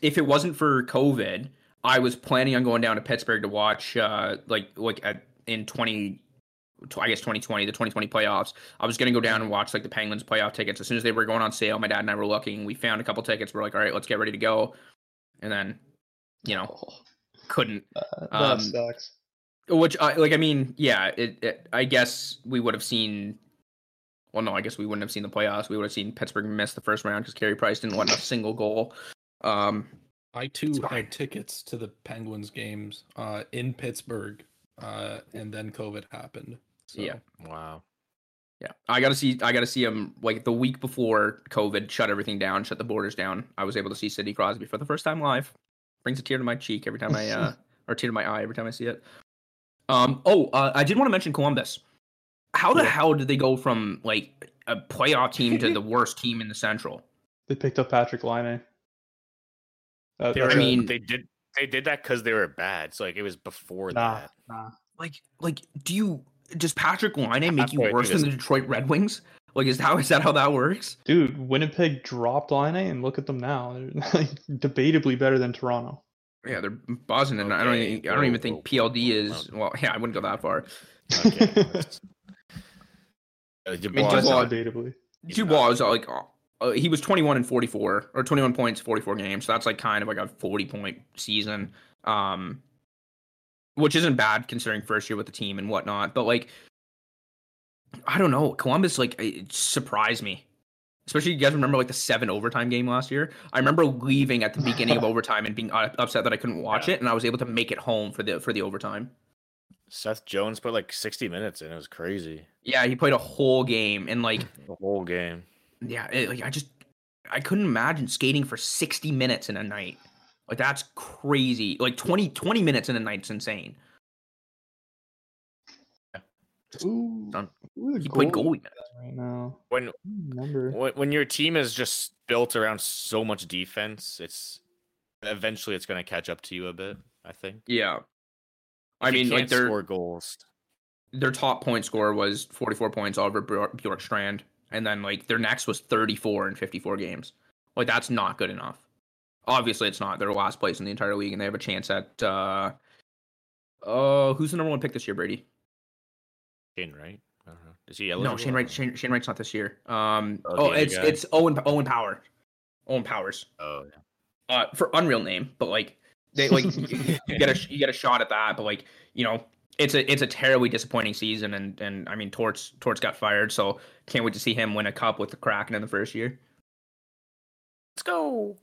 if it wasn't for COVID, I was planning on going down to Pittsburgh to watch uh like like at in 20 I guess 2020 the 2020 playoffs. I was going to go down and watch like the Penguins playoff tickets as soon as they were going on sale. My dad and I were looking. We found a couple tickets. We're like, "All right, let's get ready to go." And then, you know, couldn't that, that um, sucks. which I like. I mean, yeah. It, it. I guess we would have seen. Well, no. I guess we wouldn't have seen the playoffs. We would have seen Pittsburgh miss the first round because Carey Price didn't let in a single goal. Um. I too had tickets to the Penguins games uh, in Pittsburgh, uh, and then COVID happened. So. Yeah. Wow. Yeah. I got to see. I got to see him like the week before COVID shut everything down, shut the borders down. I was able to see Sidney Crosby for the first time live. Brings a tear to my cheek every time I uh or tear to my eye every time I see it. Um. Oh, uh, I did want to mention Columbus. How the Yeah. hell did they go from like a playoff team to the worst team in the Central? They picked up Patrik Laine. That, They were, it. mean- they did they did that because they were bad. So like it was before nah, that. nah. like like do you does Patrik Laine make you worse than the Detroit Red Wings? Like is how is that how that works? Dude, Winnipeg dropped Laine and look at them now. They're like debatably better than Toronto. Yeah, they're buzzing, and I don't even, I don't even think PLD is well. Yeah, I wouldn't go that far. Okay. let's- Uh, mean, Dubois Dubois- not- debatably. Dubois not was like uh, he was 21 and 44 or 21 points 44 games. So that's like kind of like a 40 point season. Um which isn't bad considering first year with the team and whatnot, but like I don't know, Columbus like it surprised me. Especially you guys remember like the seven overtime game last year. I remember leaving at the beginning of overtime and being upset that I couldn't watch Yeah. it, and I was able to make it home for the for the overtime. Seth Jones put like 60 minutes in. It was crazy. Yeah, he played a whole game, and like The whole game. Yeah, it, like I just I couldn't imagine skating for 60 minutes in a night. Like that's crazy. Like 20 20 minutes in a night's insane. Ooh, Done. ooh, the He played goalie goalie right now. When Number. when when your team is just built around so much defense, it's eventually it's going to catch up to you a bit. I think. Yeah. I mean, like their score goals. their top point score was 44 points over Bjor- Bjorkstrand, and then like their next was 34 and 54 games. Like that's not good enough. Obviously, it's not. They're last place in the entire league, and they have a chance at. uh Oh, who's the number one pick this year, Brady? Shane Wright. I don't know. Is he No. Shane Wright. Shane, Shane Wright's not this year. Um, Oh, oh, it's guy? it's Owen Owen Power, Owen Powers. Oh, yeah. Uh, for unreal name, but like they like you get a you get a shot at that, but like you know it's a it's a terribly disappointing season, and and I mean Torts Torts got fired, so can't wait to see him win a cup with the Kraken in the first year. Let's go.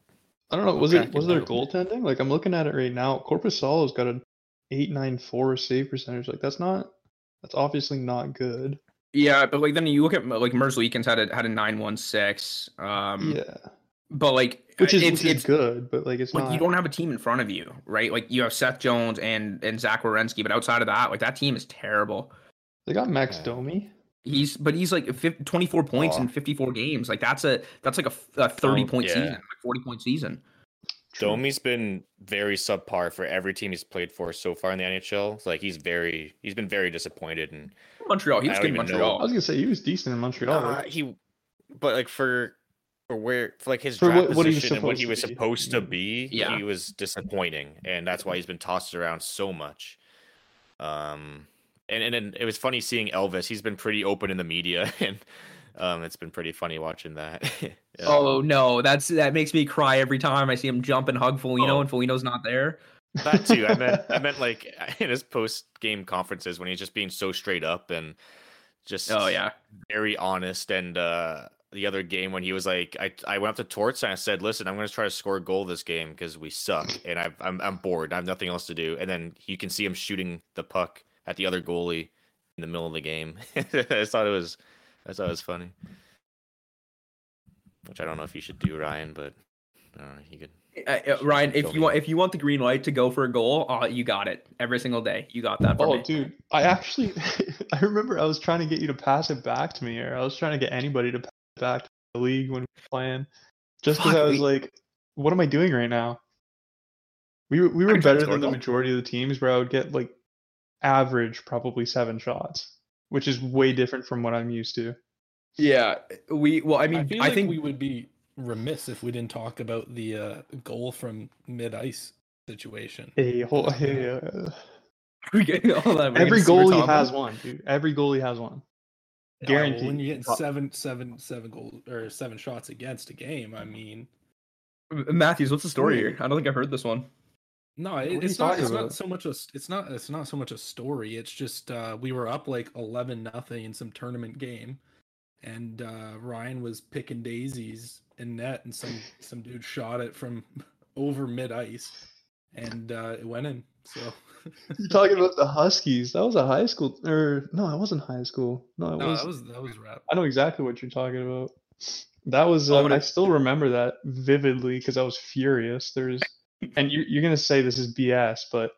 I don't know. Was Okay, it was there goaltending? Like I'm looking at it right now. Korpisalo's got a eight nine four save percentage. Like that's not. That's obviously not good. Yeah, but like then you look at like Merzlikins had a had a nine one six. Um, yeah, but like which is it's which is it's good, but like it's like not. you don't have a team in front of you, right? Like you have Seth Jones and and Zach Werenski, but outside of that, like that team is terrible. They got Max Yeah. Domi. He's but he's like fif- 24 points Aw. in 54 games. Like that's a that's like a 30 Oh, point yeah. season, like 40 point season. Domi's been very subpar for every team he's played for so far in the NHL. Like he's very, he's been very disappointed, and Montreal, he was good in even know. Montreal. I was gonna say he was decent in Montreal. Uh, right? he, but like for for where for like his For draft what- what he was position and what he was supposed to be. supposed to be, Yeah. he was disappointing, and that's why he's been tossed around so much. Um, and and then it was funny seeing Elvis. He's been pretty open in the media, and um, it's been pretty funny watching that. Yeah. Oh no, that's that makes me cry every time I see him jump and hug Foligno Oh. and Foligno's not there. that too. I meant I meant like in his post game conferences when he's just being so straight up and just Oh yeah. very honest. And uh the other game when he was like, I I went up to Torts and I said, "Listen, I'm going to try to score a goal this game because we suck and I've, I'm I'm bored. I have nothing else to do." And then you can see him shooting the puck at the other goalie in the middle of the game. I thought it was I thought it was funny. Which I don't know if you should do, Ryan, but I don't know. You could. Uh, uh, Ryan, if Go you want if you want the green light to go for a goal, uh, you got it every single day. You got that. Oh, me. dude, I actually, I remember I was trying to get you to pass it back to me, or I was trying to get anybody to pass it back to the league when we were playing, just because I was we- like, what am I doing right now? We were, we were I'm better than the majority of the teams, where I would get like average probably seven shots, which is way different from what I'm used to. Yeah, we. Well, I mean, I I, like think we would be remiss if we didn't talk about the uh, goal from mid ice situation. A whole, hey, uh, we get all that. every gonna see where goalie has one, dude. Every goalie has one. Yeah, well, Guaranteed. when you're getting seven, seven, seven goals or seven shots against a game, I mean, Matthews, what's the story here? I don't think I've heard this one. no, it, it's not. It's about? not so much a. s- It's not. It's not so much a story. It's just uh, we were up like eleven nothing in some tournament game, and uh, Ryan was picking daisies in net, and some some dude shot it from over mid ice, and uh, it went in. So You're talking about the Huskies. That was a high school, or no, it wasn't high school. No, it no, was. that was that was rap. I know exactly what you're talking about. That was. Oh, um, but I still remember that vividly because I was furious. There's, and you, you're gonna say this is BS, but,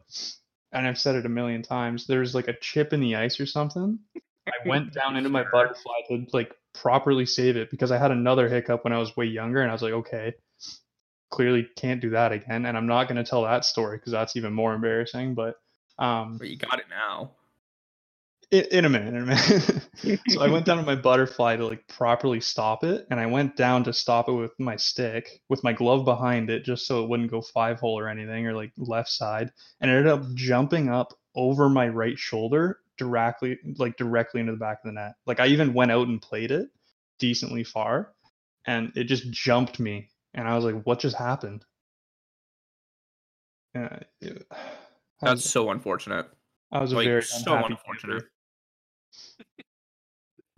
and I've said it a million times. There's like a chip in the ice or something. I went down into my butterfly to like properly save it because I had another hiccup when I was way younger, and I was like, okay, clearly can't do that again. And I'm not gonna tell that story because that's even more embarrassing. But, um, But you got it now. in, in a minute, in a minute. so I went down to my butterfly to like properly stop it, and I went down to stop it with my stick, with my glove behind it, just so it wouldn't go five hole or anything, or like left side, and it ended up jumping up over my right shoulder directly, like directly into the back of the net. Like I even went out and played it decently far, and it just jumped me, and I was like, "What just happened?" Yeah, it- I That's so unfortunate. I was like, very so unfortunate. camper.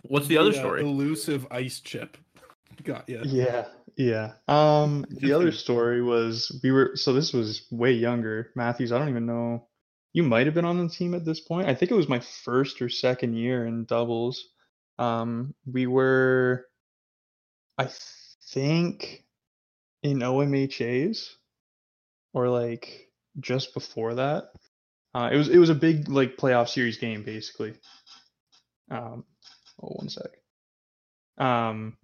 What's the other uh, story? elusive ice chip. Got ya. Yeah, yeah. Um, the other story was we were so this was way younger. Matthews, I don't even know. You might have been on the team at this point. I think it was my first or second year in doubles. Um, we were, I think, in OMHAs, or like just before that. Uh, it was it was a big like playoff series game basically. Um, oh, one sec. Um,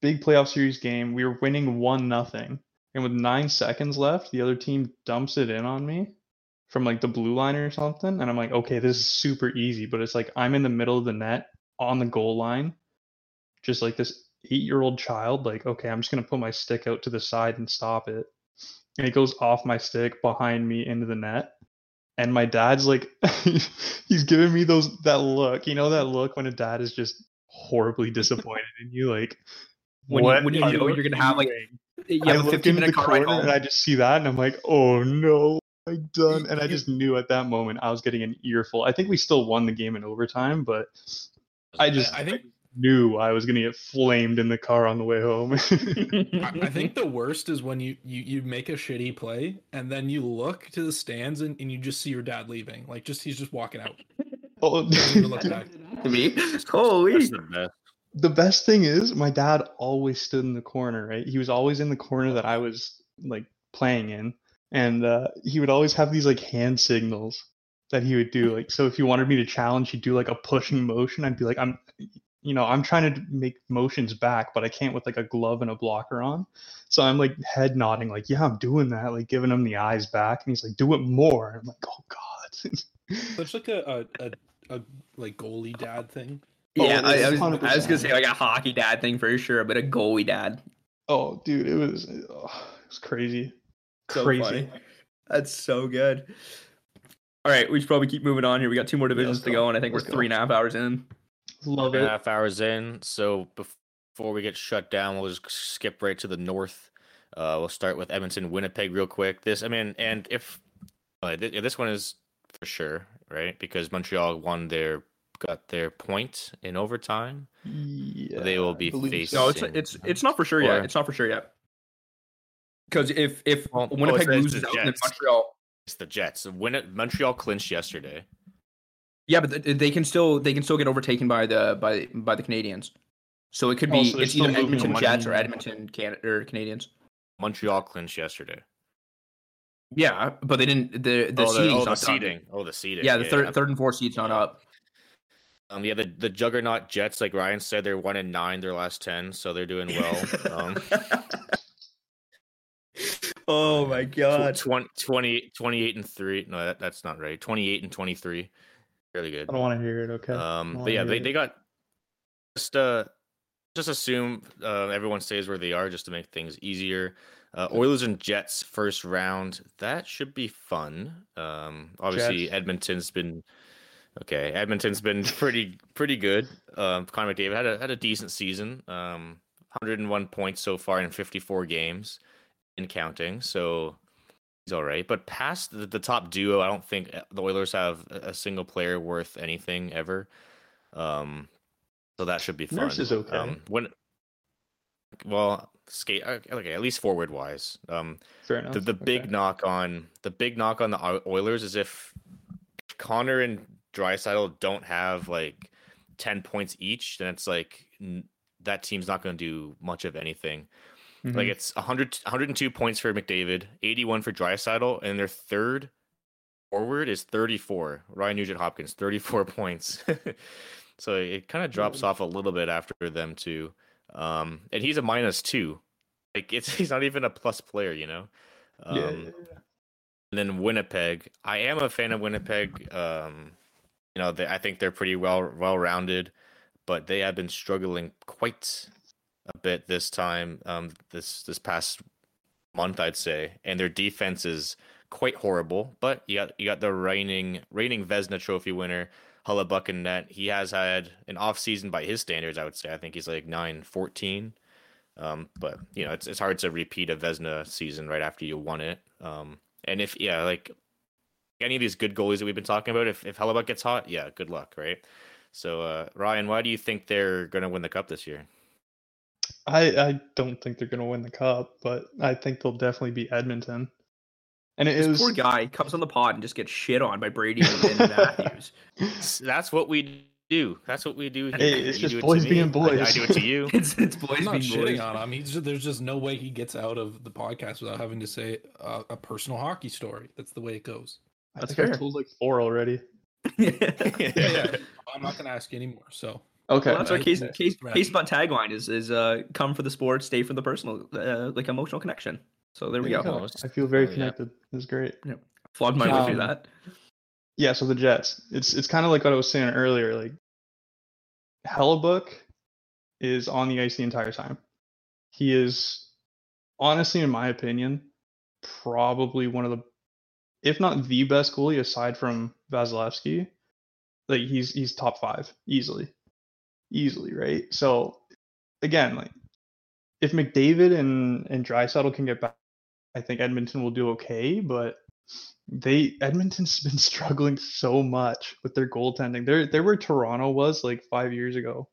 big playoff series game. We were winning one nothing, and with nine seconds left, the other team dumps it in on me from like the blue line or something, and I'm like, okay, this is super easy. But it's like I'm in the middle of the net on the goal line, just like this eight-year-old child. Like, okay, I'm just gonna put my stick out to the side and stop it, and it goes off my stick behind me into the net. And my dad's like, he's giving me those that look, you know, that look when a dad is just horribly disappointed in you, like When you- what when you know you're gonna have, like. You I have a look 15 into minute car ride home. and I just see that and I'm like, oh no, I done. And I just knew at that moment I was getting an earful. I think we still won the game in overtime, but I just I think knew I was gonna get flamed in the car on the way home. I, I think the worst is when you, you you make a shitty play and then you look to the stands and, and you just see your dad leaving. Like just he's just walking out. Oh, Doesn't even look back. to me. Holy. That's the best. the best thing is my dad always stood in the corner right he was always in the corner that i was like playing in and uh, he would always have these like hand signals that he would do. Like, so if he wanted me to challenge, he'd do like a pushing motion. I'd be like, I'm, you know, I'm trying to make motions back, but I can't with like a glove and a blocker on. So I'm like head nodding, like, yeah, I'm doing that, like giving him the eyes back, and he's like, do it more. And I'm like, oh god. Such like a, a, a, a like goalie dad thing. Oh, yeah, I, I was, 100%. I was gonna say like a hockey dad thing for sure, but a goalie dad. oh, dude, it was, oh, it was crazy. So Crazy. funny. That's so good. All right, we should probably keep moving on here. We got two more divisions let's to go. go, and I think Let's we're go. three and a half hours in. Love Two and it. half hours in. So before we get shut down, we'll just skip right to the north. Uh, we'll start with Edmonton, Winnipeg, real quick. This, I mean, and if uh, th- this one is for sure, right? Because Montreal won their got their point in overtime. Yeah, They will be facing- No, it's it's it's not for sure Or- yet. It's not for sure yet. Because if if Well, oh, Winnipeg it's- it's loses the out, then Montreal. It's the Jets. Win it. Montreal clinched yesterday. Yeah, but th- they can still they can still get overtaken by the by by the Canadiens. So it could be Oh, so it's either Edmonton. Jets or Edmonton Can or Canadiens. Montreal clinched yesterday. Yeah, but they didn't. The the oh, seeding's oh, not the done. seeding. Oh, the seeding. Yeah, the third third and fourth seed's not up. Um, yeah, the, the juggernaut Jets, like Ryan said, they're one and nine their last ten, so they're doing well. um, oh my god. tw- 20, 20 28 and three. No, that, that's not right. Twenty eight and twenty three. Really good. I don't want to hear it. Okay. Um, but yeah, they, it. they got just uh just assume uh, everyone stays where they are just to make things easier. Uh, Oilers and Jets first round that should be fun. Um, obviously Jets. Edmonton's been okay. Edmonton's been pretty pretty good. Um, Connor McDavid had a had a decent season. Um, 101 points so far in 54 games, in counting. So he's all right. But past the, the top duo, I don't think uh, the Oilers have a single player worth anything ever. Um, so that should be fun. Nurse is okay. Um, when, well, skate uh, okay, at least forward wise. Um, Fair enough. the the big Okay. knock on the big knock on the Oilers is if Connor and Draisaitl don't have like ten points each, then it's like n- that team's not going to do much of anything. Like Mhm. it's 100, 102 points for McDavid, 81 for Draisaitl, and their third forward is 34. Ryan Nugent Hopkins, 34 points. so it kind of drops off a little bit after them too. Um, and he's a minus two. Like it's he's not even a plus player, you know. Um, yeah, yeah, yeah. and then Winnipeg. I am a fan of Winnipeg. Um, you know, they, I think they're pretty well well rounded, but they have been struggling quite a bit this time. Um, this this past month, I'd say, and their defense is quite horrible. But you got you got the reigning reigning Vezina Trophy winner Hellebuyck in net. He has had an off season by his standards. I would say. I think he's like nine fourteen. Um, but you know, it's it's hard to repeat a Vezina season right after you won it. Um, and if yeah, like any of these good goalies that we've been talking about, if if Hellebuyck gets hot, yeah, good luck, right? So uh, Ryan, why do you think they're gonna win the cup this year? I I don't think they're gonna win the cup, but I think they'll definitely be Edmonton. And it This was poor guy comes on the pod and just gets shit on by Brady and, and Matthews. That's what we do. That's what we do. Here. Hey, it's You just do it to boys me, being I- I, do it to you. It's it's boys I'm not being shitting boys. on him. He's just, there's just no way he gets out of the podcast without having to say uh, a personal hockey story. That's the way it goes. I That's think fair. I've told like four already. Yeah, yeah. I'm not gonna ask you anymore. So Okay. Well, that's our case case Right. case about tagline is is uh come for the sport, stay for the personal, uh, like emotional connection. So there we There you go. go. I feel very Oh, yeah. connected. It was great. Flogged my way through Um, that. Yeah, so the Jets. It's it's kind of like what I was saying earlier. Like Hellebuyck is on the ice the entire time. He is honestly, in my opinion, probably one of the, if not the best goalie aside from Vasilevskiy. Like he's he's top five easily, easily, right? So again, like if McDavid and and Draisaitl can get back, I think Edmonton will do okay. But they Edmonton's been struggling so much with their goaltending. They're they're where Toronto was like five years ago,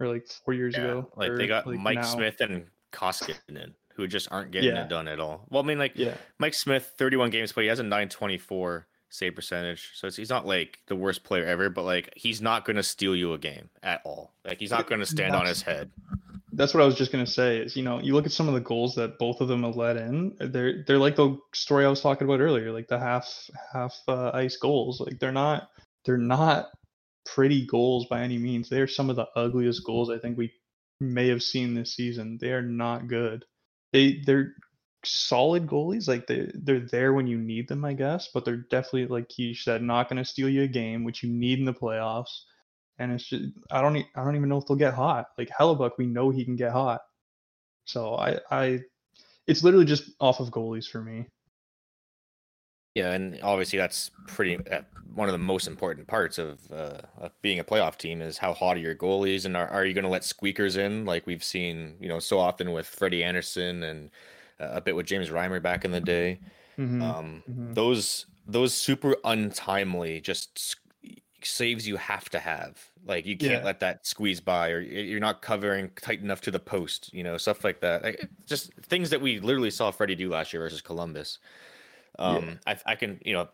or like four years Yeah, ago. like they got like, Mike now. Smith and Koskinen, who just aren't getting Yeah. it done at all. Well, I mean, like Yeah, Mike Smith, 31 games played. He has a 924 save percentage. So he's not like the worst player ever, but like he's not going to steal you a game at all. Like he's not going to stand on his head. that's what I was just gonna say. Is you know you look at some of the goals that both of them have let in. They're they're like the story I was talking about earlier, like the half half uh, ice goals. Like they're not they're not pretty goals by any means. They are some of the ugliest goals I think we may have seen this season. They are not good. They they're solid goalies. Like they they're there when you need them, I guess. But they're definitely like Keish said, not going to steal you a game, which you need in the playoffs. And it's just I don't I don't even know if they'll get hot. Like Hellebuyck, we know he can get hot. So I I it's literally just off of goalies for me. Yeah, and obviously that's pretty uh, one of the most important parts of, uh, of being a playoff team is how hot are your goalies, and are, are you going to let squeakers in like we've seen, you know, so often with Freddie Andersen and a bit with James Reimer back in the day. Mhm. Um, Mhm. Those those super untimely just saves you have to have. Like you can't Yeah. let that squeeze by, or you're not covering tight enough to the post. You know, stuff like that. Like, just things that we literally saw Freddie do last year versus Columbus. Um, I, I can, you know,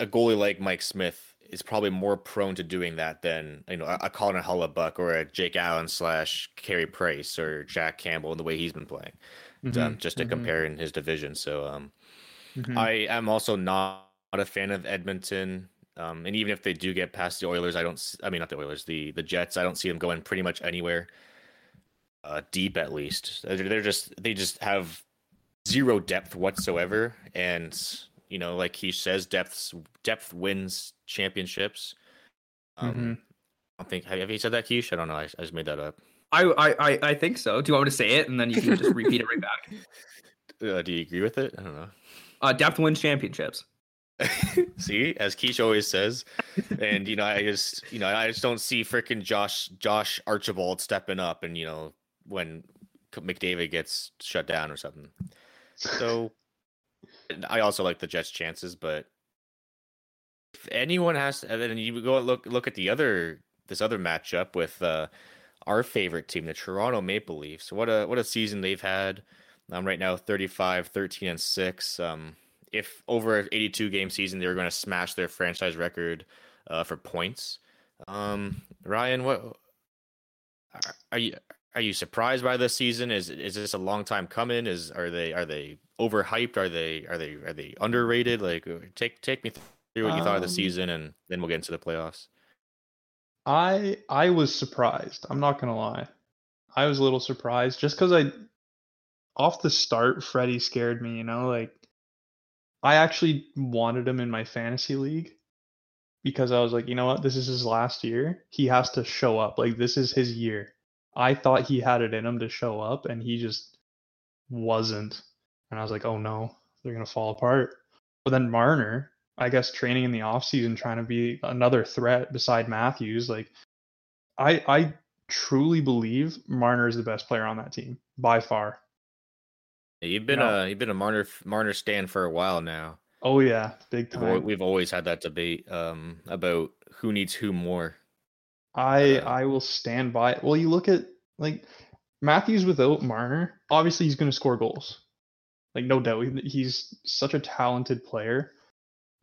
a goalie like Mike Smith is probably more prone to doing that than you know a, a Colin Hellebuyck or a Jake Allen slash Carey Price or Jack Campbell in the way he's been playing. Um, Mhm. just to Mhm. compare in his division. So um, Mhm. I am also not a fan of Edmonton. Um, and even if they do get past the Oilers, I don't. I mean, not the Oilers, the the Jets. I don't see them going pretty much anywhere uh, deep, at least. They're, they're just they just have zero depth whatsoever, and you know, like he says, depth depth wins championships. Um, I don't think have have you said that, Keish? I don't know. I, I just made that up. I, I I I think so. Do you want me to say it and then you can just repeat it right back? Uh, do you agree with it? I don't know. Uh, depth wins championships. see, as Keish always says, and you know, I just you know, I just don't see freaking Josh Josh Archibald stepping up, and you know, when McDavid gets shut down or something. So, I also like the Jets' chances, but if anyone has, to, and then you go look look at the other this other matchup with uh, our favorite team, the Toronto Maple Leafs. What a what a season they've had. Um, right now, 35, 13, and six. Um, if over an 82 game season they were going to smash their franchise record uh, for points. Um, Ryan, what are- are you are you surprised by this season? Is is this a long time coming? Is are they are they overhyped? Are they are they are they underrated? Like uh, take take me through what you thought of the Um, season, and then we'll get into the playoffs. I I was surprised. I'm not gonna lie. I was a little surprised just because I off the start, Freddie scared me, you know, like I actually wanted him in my fantasy league because I was like, you know what, this is his last year. He has to show up. Like this is his year. I thought he had it in him to show up and he just wasn't. And I was like, oh no, they're gonna fall apart. But then Marner, I guess training in the offseason trying to be another threat beside Matthews, like I I truly believe Marner is the best player on that team by far. Yeah, You've been No. a you've been a Marner Marner stand for a while now. Oh yeah, big We've, time. we've always had that debate um, about who needs who more. I uh, I will stand by it. Well, you look at like Matthews without Marner, obviously he's going to score goals. Like no doubt, He- he's such a talented player,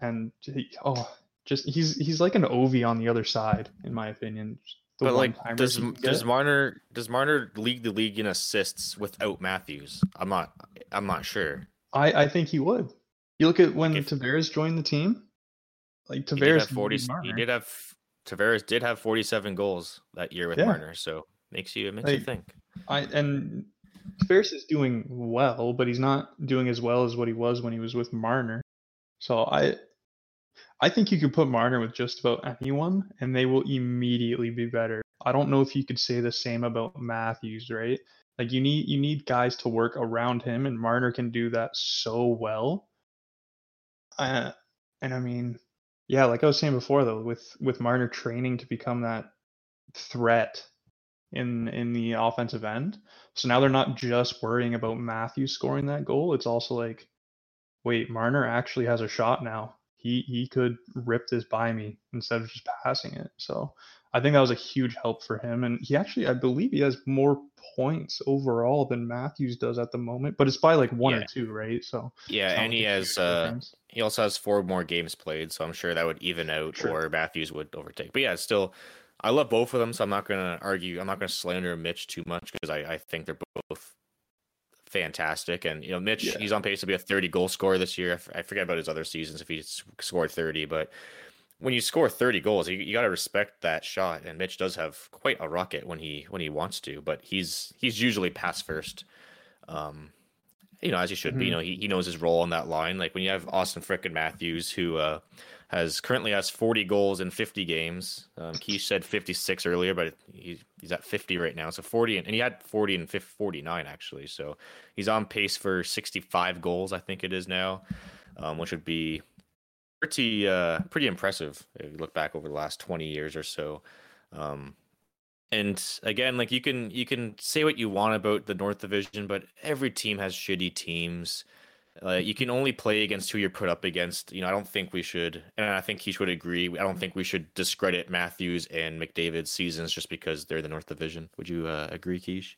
and he, oh, just he's he's like an Ovi on the other side, in my opinion. The but like, does does. Marner does Marner lead the league in assists without Matthews? I'm not I'm not sure. I I think he would. You look at when if- Tavares joined the team, like Tavares have 40. He did have Tavares did have 47 goals that year with Yeah. Marner, so makes you it makes you think. I and Tavares is doing well, but he's not doing as well as what he was when he was with Marner. So I I think you could put Marner with just about anyone and they will immediately be better. I don't know if you could say the same about Matthews, right? Like you need you need guys to work around him and Marner can do that so well. Uh, and I mean, yeah, like I was saying before though, with with Marner training to become that threat in in the offensive end. So now they're not just worrying about Matthews scoring that goal. It's also like, wait, Marner actually has a shot now. He he could rip this by me instead of just passing it. So I think that was a huge help for him. And he actually, I believe, he has more points overall than Matthews does at the moment. But it's by like one Yeah. or two, right? So Yeah, and like he has uh difference. he also has four more games played, so I'm sure that would even out True. or Matthews would overtake. But yeah, still I love both of them, so I'm not gonna argue. I'm not gonna slander Mitch too much because I, I think they're both fantastic. And you know, Mitch, Yeah. he's on pace to be a 30 goal scorer this year. I forget about his other seasons if he's scored 30, but when you score 30 goals, you, you got to respect that shot. And Mitch does have quite a rocket when he when he wants to, but he's he's usually pass first. Um, you know, as he should be. You know, he, he knows his role on that line. Like when you have Austin Frick and Matthews, who uh, has currently has 40 goals in 50 games. Um, said 56 earlier, but he, he's at 50 right now. So 40, and, and he had 40 and 50, 49 actually. So he's on pace for 65 goals, I think it is now, um, which would be pretty uh, pretty impressive if you look back over the last 20 years or so. Um, and again, like you can you can say what you want about the North Division, but every team has shitty teams. Uh, you can only play against who you're put up against. You know, I don't think we should, and I think Keish would agree. I don't think we should discredit Matthews and McDavid's seasons just because they're the North Division. Would you uh, agree, Keish?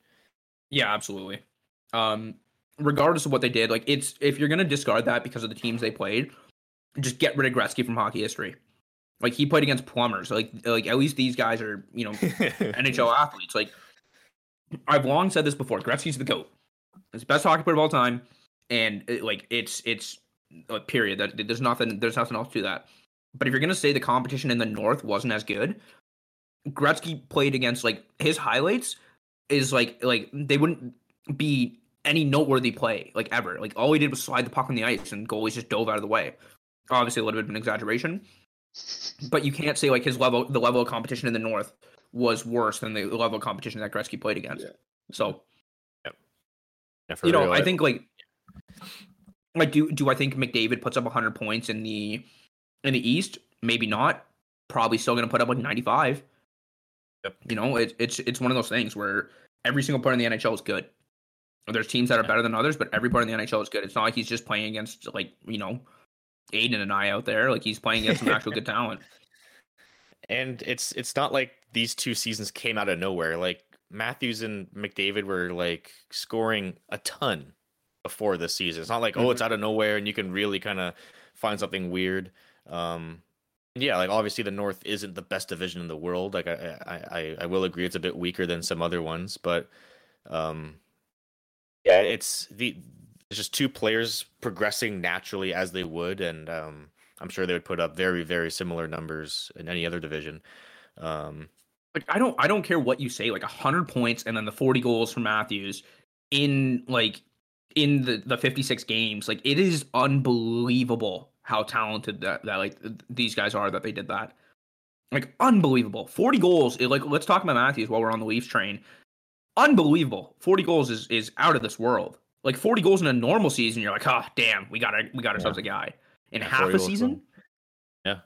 Yeah, absolutely. Um, regardless of what they did, like it's if you're gonna discard that because of the teams they played, just get rid of Gretzky from hockey history. Like he played against plumbers. Like like at least these guys are you know NHL athletes. Like I've long said this before. Gretzky's the goat. He's the best hockey player of all time, and it, like it's it's a period. That there's nothing there's nothing else to that. But if you're gonna say the competition in the North wasn't as good, Gretzky played against like his highlights is like like they wouldn't be any noteworthy play like ever. Like all he did was slide the puck on the ice and goalies just dove out of the way. Obviously a little bit of an exaggeration, but you can't say like his level the level of competition in the North was worse than the level of competition that Gretzky played against. Yeah. So Yeah, you know, I think like like do do I think McDavid puts up 100 points in the in the East? Maybe not. Probably still going to put up like 95. Yep. You know, it's it's it's one of those things where every single player in the NHL is good. There's teams that are better than others, but every player in the NHL is good. It's not like he's just playing against like you know, Aiden and I out there. Like he's playing against some actual good talent. and it's it's not like these two seasons came out of nowhere. Like Matthews and McDavid were like scoring a ton before this season. It's not like oh, it's out of nowhere and you can really kind of find something weird. Um, yeah, like obviously the North isn't the best division in the world. Like I I I, I will agree it's a bit weaker than some other ones, but um, yeah, it's the it's just two players progressing naturally as they would, and um, I'm sure they would put up very very similar numbers in any other division. Um, like I don't I don't care what you say, like hundred points and then the forty goals from Matthews in like in the the fifty six games. Like it is unbelievable how talented that, that like these guys are that they did that. Like unbelievable. Forty goals. It, like let's talk about Matthews while we're on the Leafs train. Unbelievable. Forty goals is is out of this world. Like forty goals in a normal season, you're like, oh damn, we got we got ourselves a guy. In Yeah, half a season, Yeah.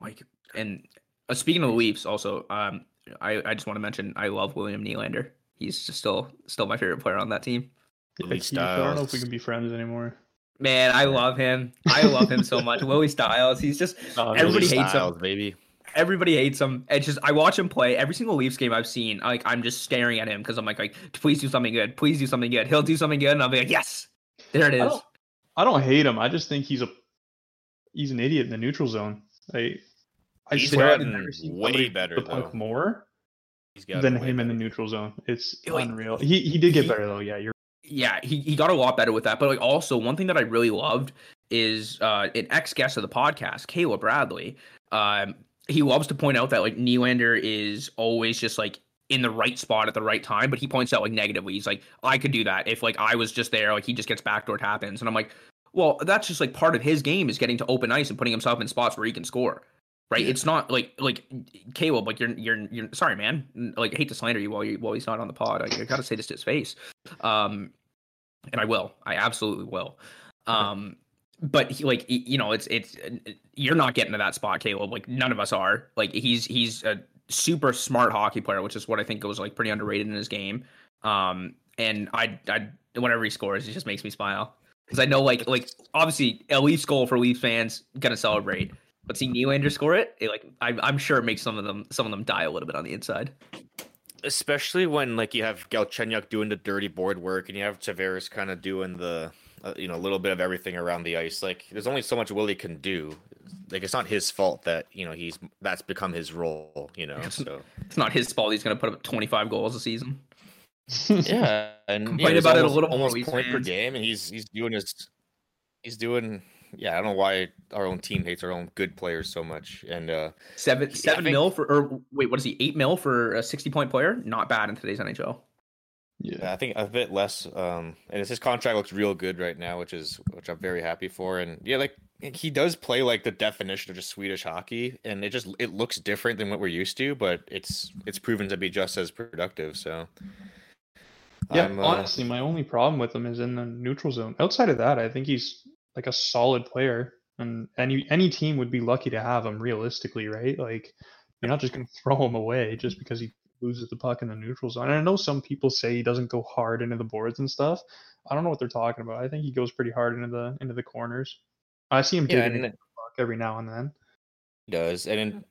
like and uh, speaking of the Leafs, also, um, I I just want to mention I love William Nylander. He's just still still my favorite player on that team. Yeah, Lee Keith, I don't know if we can be friends anymore. Man, I love him. I love him so much. Willie Styles. He's just Oh, Everybody Willie hates him. Styles, baby. everybody hates him. It's just I watch him play every single Leafs game I've seen. Like I'm just staring at him because I'm like, like, please do something good. Please do something good. He'll do something good, and I'll be like, yes, there it is. I don't, I don't hate him. I just think he's a he's an idiot in the neutral zone. I I He's swear I've gotten never seen way somebody better, the puck more He's got than him in the neutral zone. It's Like, unreal. He he did get he- better though. Yeah, you're yeah, he, he got a lot better with that. But like also one thing that I really loved is uh an ex guest of the podcast, Caleb Bradley. Um he loves to point out that like Nylander is always just like in the right spot at the right time, but he points out like negatively. He's like, I could do that if like I was just there, like he just gets backdoor tap ins. And I'm like, well, that's just like part of his game is getting to open ice and putting himself in spots where he can score. Right? It's not like like Caleb, like you're you're you're sorry, man. Like I hate to slander you while you while he's not on the pod. I, I gotta say this to his face. Um and I will. I absolutely will. Um, but he, like you know, it's it's you're not getting to that spot, Caleb. Like none of us are. Like he's he's a super smart hockey player, which is what I think goes like pretty underrated in his game. Um, and I I whenever he scores, it just makes me smile because I know like like obviously a Leafs goal for Leafs fans gonna celebrate. But seeing Nylander score it, it like I'm, I'm sure it makes some of them some of them die a little bit on the inside. especially when like you have Galchenyuk doing the dirty board work and you have Tavares kind of doing the uh, you know a little bit of everything around the ice. Like there's only so much Willie can do. like it's not his fault that you know he's that's become his role. You know, so It's not his fault. He's going to put up 25 goals a season. yeah, and Complain yeah, he's about it a almost- little more, almost Louise point per game, and he's he's doing his he's doing. Yeah, I don't know why our own team hates our own good players so much, and uh Seven Yeah, I seven think- mil for or wait, what is he? Eight mil for a 60 point player? Not bad in today's NHL. yeah. I think a bit less. Um, and his contract looks real good right now, which is which I'm very happy for. And yeah, like he does play like the definition of just Swedish hockey, and it just it looks different than what we're used to, but it's it's proven to be just as productive. So Yeah, I'm, uh, honestly, my only problem with him is in the neutral zone. Outside of that, I think he's like a solid player, and any any team would be lucky to have him. Realistically, right? Like, you're not just going to throw him away just because he loses the puck in the neutral zone. And I know some people say he doesn't go hard into the boards and stuff. I don't know what they're talking about. I think he goes pretty hard into the into the corners. I see him yeah, digging and into the puck every now and then. He does, and in,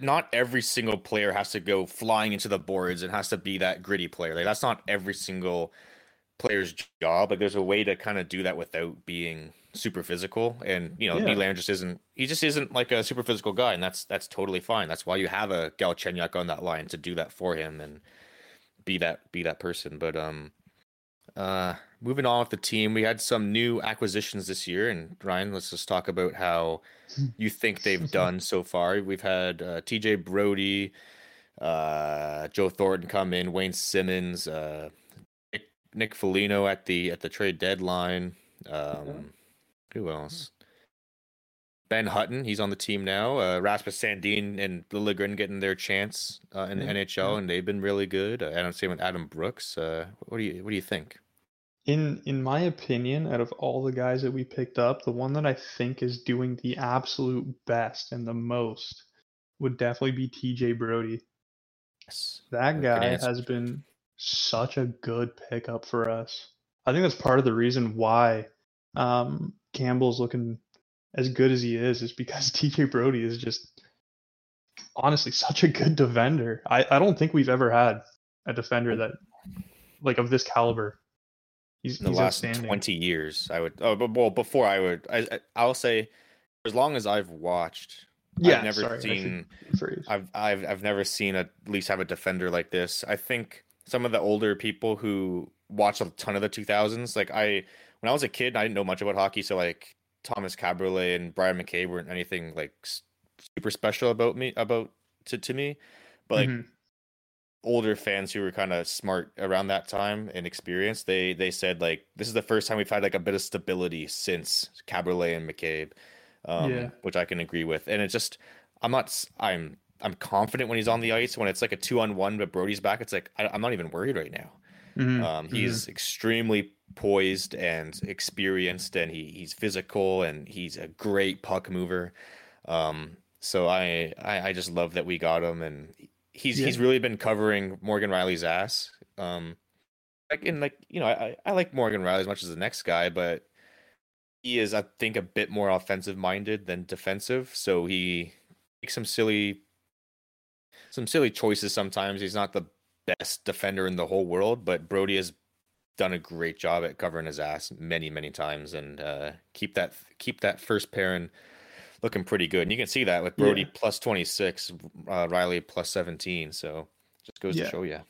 not every single player has to go flying into the boards and has to be that gritty player. Like that's not every single player's job. Like there's a way to kind of do that without being super physical. And you know, Yeah. Nylander just isn't. He just isn't like a super physical guy, and that's that's totally fine. That's why you have a Galchenyuk on that line to do that for him and be that be that person. But um. Uh, moving on with the team, we had some new acquisitions this year, and Ryan, let's just talk about how you think they've done so far. We've had uh, TJ Brodie, uh, Joe Thornton come in, Wayne Simmonds, uh, Nick, Nick Foligno at the at the trade deadline. Um, Who else? Ben Hutton, he's on the team now. Uh, Rasmus Sandin and Liljegren getting their chance uh, in the Yeah, NHL, and they've been really good. Uh, I don't see with Adam Brooks. Uh, what do you what do you think? In in my opinion, out of all the guys that we picked up, the one that I think is doing the absolute best and the most would definitely be TJ Brodie. Yes. That guy has been such a good pickup for us. I think that's part of the reason why um, Campbell's looking as good as he is, is because TJ Brodie is just honestly such a good defender. I, I don't think we've ever had a defender that like of this caliber. He's, in the he's last 20 years i would oh but well before i would I, I- i'll say as long as i've watched Yeah, i've never sorry, seen. I've, I've i've never seen a, at least have a defender like this i think some of the older people who watched a ton of the 2000s like i when i was a kid i didn't know much about hockey so like Tomas Kaberle and Bryan McCabe weren't anything like super special about me about to, to me but like Mhm. older fans who were kind of smart around that time and experienced, they they said like this is the first time we've had like a bit of stability since Kaberle and McCabe, um, Yeah. which I can agree with. And it just I'm not I'm I'm confident when he's on the ice when it's like a two on one but Brodie's back. It's like I, I'm not even worried right now. Mhm. Um, Mhm. he's extremely poised and experienced, and he, he's physical and he's a great puck mover. Um, so I, I I just love that we got him, and he's he's really been covering Morgan Rielly's ass. Um, like and like you know I I like Morgan Rielly as much as the next guy, but he is I think a bit more offensive minded than defensive. So he makes some silly some silly choices sometimes. He's not the best defender in the whole world, but Brodie has done a great job at covering his ass many, many times and uh, keep that keep that first pairing looking pretty good. And you can see that with Brodie Yeah. plus twenty six, uh, Rielly plus seventeen. So just goes Yeah. to show you.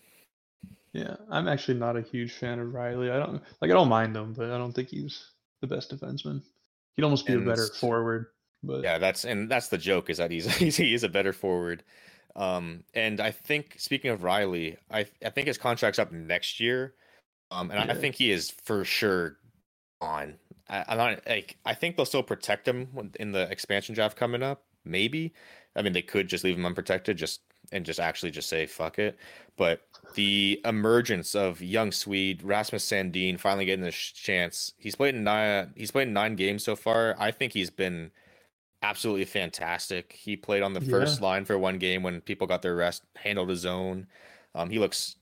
Yeah, I'm actually not a huge fan of Rielly. I don't like. I don't mind him, but I don't think he's the best defenseman. He'd almost be And a better forward. But Yeah, that's and that's the joke is that he's he's he is a better forward. Um, and I think speaking of Rielly, I I think his contract's up next year. Um, and I think he is for sure on. I, I'm not like I think they'll still protect him in the expansion draft coming up. Maybe. I mean, they could just leave him unprotected, just and just actually just say fuck it. But the emergence of young Swede Rasmus Sandin finally getting this chance. He's played in nine. He's played in nine games so far. I think he's been absolutely fantastic. He played on the first line for one game when people got their rest, handled his own. Um, he looks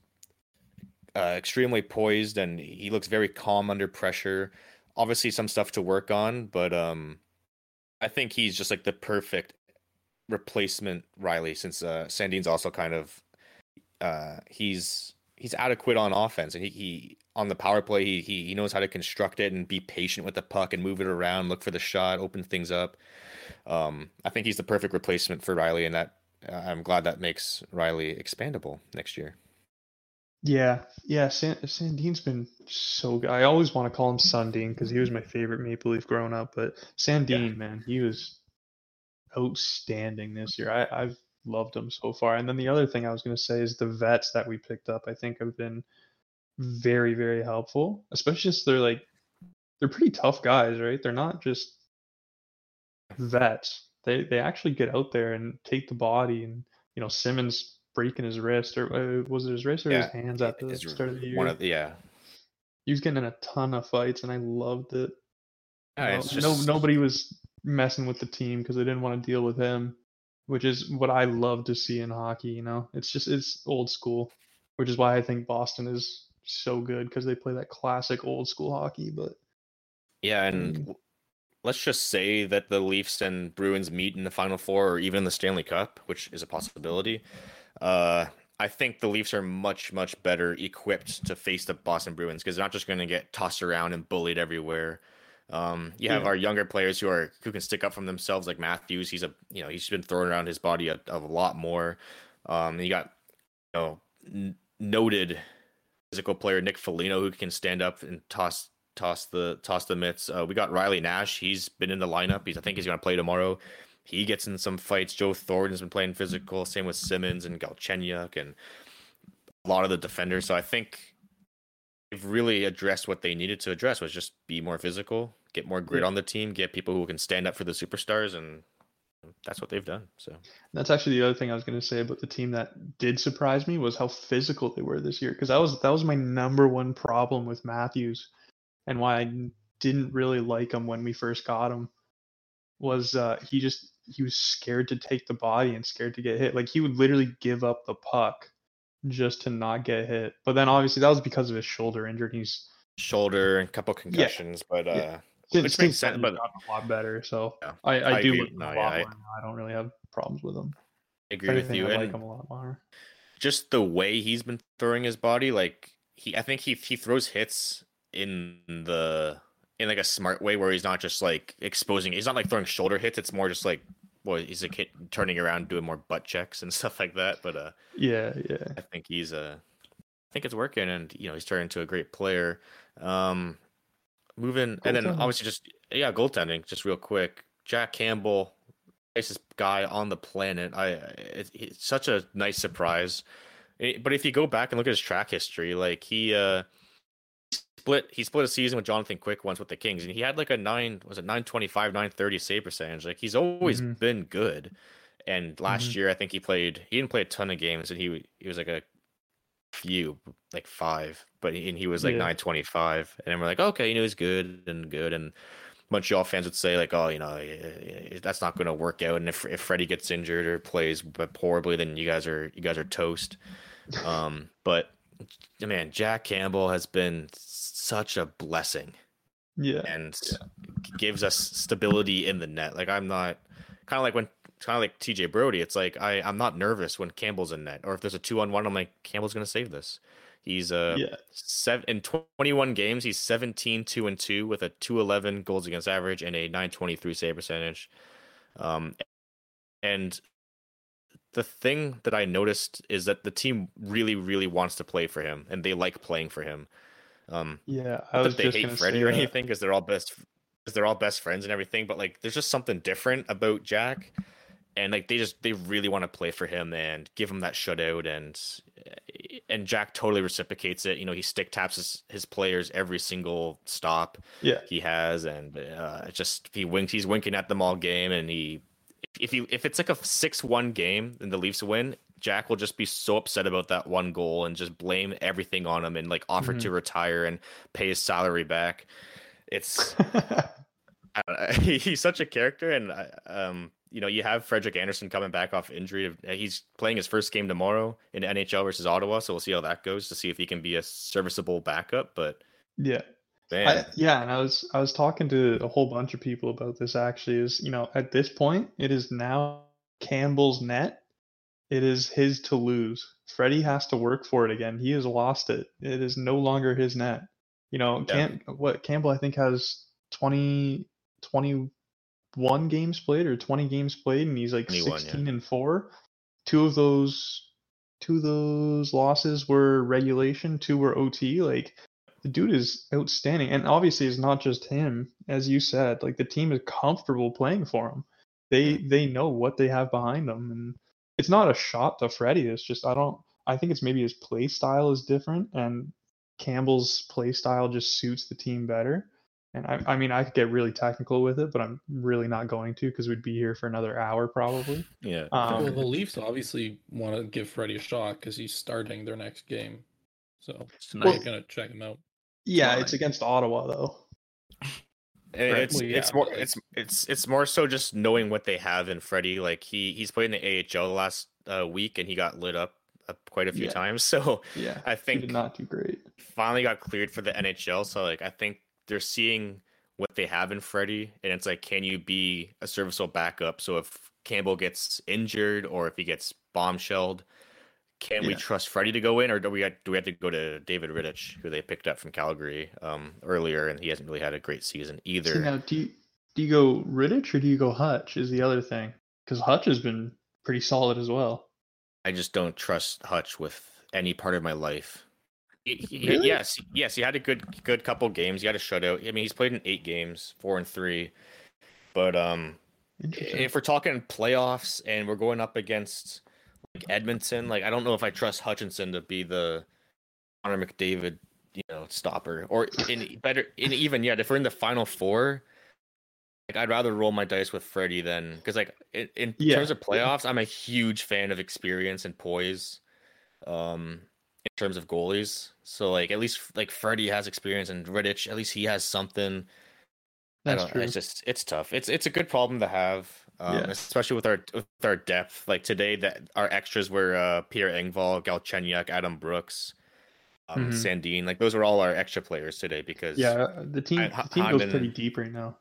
uh, extremely poised and he looks very calm under pressure. Obviously, some stuff to work on, but um, I think he's just like the perfect replacement Rielly since uh, Sandin's also kind of uh, he's he's adequate on offense and he, he on the power play. He, he he knows how to construct it and be patient with the puck and move it around, look for the shot, open things up. Um, I think he's the perfect replacement for Rielly, and that uh, I'm glad that makes Rielly expandable next year. Yeah, yeah. San, Sandin's been so good. I always want to call him Sundin because he was my favorite Maple Leaf growing up. But Sandin, man, he was outstanding this year. I, I've loved him so far. And then the other thing I was going to say is the vets that we picked up. I think have been very, very helpful. Especially since they're like they're pretty tough guys, right? They're not just vets. They they actually get out there and take the body. And you know, Simmonds breaking his wrist or uh, was it his wrist or Yeah, his hands at the Is start of the year? One of the, yeah. he was getting in a ton of fights, and I loved it. Yeah, No- it's no, nobody was messing with the team because they didn't want to deal with him, which is what I love to see in hockey. You know, it's just it's old school, which is why I think Boston is so good because they play that classic old school hockey. But Yeah, and Mm. let's just say that the Leafs and Bruins meet in the Final Four or even the Stanley Cup, which is a possibility. Uh, I think the Leafs are much, much better equipped to face the Boston Bruins because they're not just going to get tossed around and bullied everywhere. Um, you have Yeah. our younger players who are who can stick up for themselves, like Matthews. He's a you know he's been throwing around his body a, a lot more. Um, you got you know n- noted physical player Nick Foligno who can stand up and toss toss the toss the mitts. Uh, we got Riley Nash. He's been in the lineup. He's I think he's going to play tomorrow. He gets in some fights. Joe Thornton's been playing physical. Same with Simmonds and Galchenyuk and a lot of the defenders. So I think they've really addressed what they needed to address was just be more physical, get more grit on the team, get people who can stand up for the superstars, and that's what they've done. So that's actually the other thing I was going to say about the team that did surprise me was how physical they were this year because that was that was my number one problem with Matthews and why I didn't really like him when we first got him was uh, he just he was scared to take the body and scared to get hit. Like he would literally give up the puck just to not get hit. But then obviously that was because of his shoulder injury. He's shoulder and a couple concussions, but uh, Yeah. Which makes sense, but- a lot better. So Yeah. I, I, I do agree. like him No, yeah, I- I don't really have problems with him. I agree with you. I like him a lot more. just the way he's been throwing his body, like he, I think he he throws hits in the in like a smart way where he's not just like exposing. He's not like throwing shoulder hits. It's more just like well, he's like hit, turning around, doing more butt checks and stuff like that. But uh, Yeah, yeah. I think he's uh, I think it's working, and you know he's turning into a great player. Um, moving, and then Goaltending. obviously just yeah, goaltending. Just real quick, Jack Campbell, nicest guy on the planet. I it, it's such a nice surprise. Eh, But if you go back and look at his track history, like he uh split he split a season with Jonathan Quick once with the Kings, and he had like a nine was it nine twenty five nine thirty save percentage. Like he's always Mhm. been good. And last Mhm. year, I think he played. He didn't play a ton of games, and he he was like a few, like five, but he, and he was like Yeah. nine twenty five, and then we're like, okay, you know, he's good and good, and Montreal fans would say like, oh, you know, that's not going to work out, and if if Freddie gets injured or plays but horribly, then you guys are you guys are toast. Um, but man, Jack Campbell has been such a blessing Yeah. and gives us stability in the net. Like I'm not kind of like when kind of like TJ Brodie. It's like I I'm not nervous when Campbell's in net, or if there's a two on one, I'm like Campbell's gonna save this. He's uh yeah. seven in 21 games. He's 17 two and two with a 211 goals against average and a 923 save percentage. Um, and the thing that I noticed is that the team really, really wants to play for him, and they like playing for him. Um, Yeah. I was that they hate Freddie or that. anything because they're all best because they're all best friends and everything. But like, there's just something different about Jack, and like they just they really want to play for him and give him that shutout, and and Jack totally reciprocates it. You know, he stick taps his, his players every single stop Yeah. he has, and uh, just he winks. He's winking at them all game, and he if he if it's like a six one game and the Leafs win. Jack will just be so upset about that one goal and just blame everything on him and like offer to retire and pay his salary back. It's I don't know, he's such a character, and um, you know, you have Frederik Andersen coming back off injury. He's playing his first game tomorrow in NHL versus Ottawa, so we'll see how that goes to see if he can be a serviceable backup. But yeah. I, yeah, and I was I was talking to a whole bunch of people about this actually is, you know, at this point it is now Campbell's net It is his to lose. Freddie has to work for it again. He has lost it. It is no longer his net. You know, Yeah. Cam, what Campbell I think has 20, 21 games played or 20 games played and he's like 21, yeah. 16 and 4. Two of those two of those losses were regulation, two were OT. Like the dude is outstanding. And obviously it's not just him, as you said. Like the team is comfortable playing for him. They they know what they have behind them and it's not a shot to Freddie. It's just I don't I think it's maybe his play style is different and Campbell's play style just suits the team better. And I, I mean, I could get really technical with it, but I'm really not going to because we'd be here for another hour probably. Yeah. Um, well, the Leafs obviously want to give Freddie a shot because he's starting their next game, so Tonight. they're gonna check him out. Yeah, Fine. it's against Ottawa though. It's well, it's yeah, more it's it's it's more so just knowing what they have in Freddie. Like he he's played in the AHL the last uh, week and he got lit up uh, quite a few Yeah. times. So Yeah, I he think did not too great. finally got cleared for the NHL. So like I think they're seeing what they have in Freddie, and it's like, can you be a serviceable backup? So if Campbell gets injured or if he gets bombshelled, can we trust Freddie to go in, or do we do we have to go to David Rittich, who they picked up from Calgary um, earlier, and he hasn't really had a great season either. See, now, do you do you go Rittich or do you go Hutch? Is the other thing because Hutch has been pretty solid as well. I just don't trust Hutch with any part of my life. He- he- Really? Yes, yes, he had a good good couple games. He had a shutout. I mean, he's played in eight games, four and three. But um, if we're talking playoffs and we're going up against like Edmonton, like I don't know if I trust Hutchinson to be the Connor McDavid, you know, stopper, or in better, in even yet, if we're in the final four. Like I'd rather roll my dice with Freddie than because like in, in Yeah. terms of playoffs, I'm a huge fan of experience and poise. Um, in terms of goalies, so like at least like Freddie has experience and Rittich, at least he has something. I That's don't, true. It's just it's tough. It's it's a good problem to have, um, Yeah. especially with our with our depth. Like today, that our extras were uh, Pierre Engvall, Galchenyuk, Adam Brooks, um, Mhm. Sandin. Like those were all our extra players today because yeah, the team I- the team goes pretty deep right now.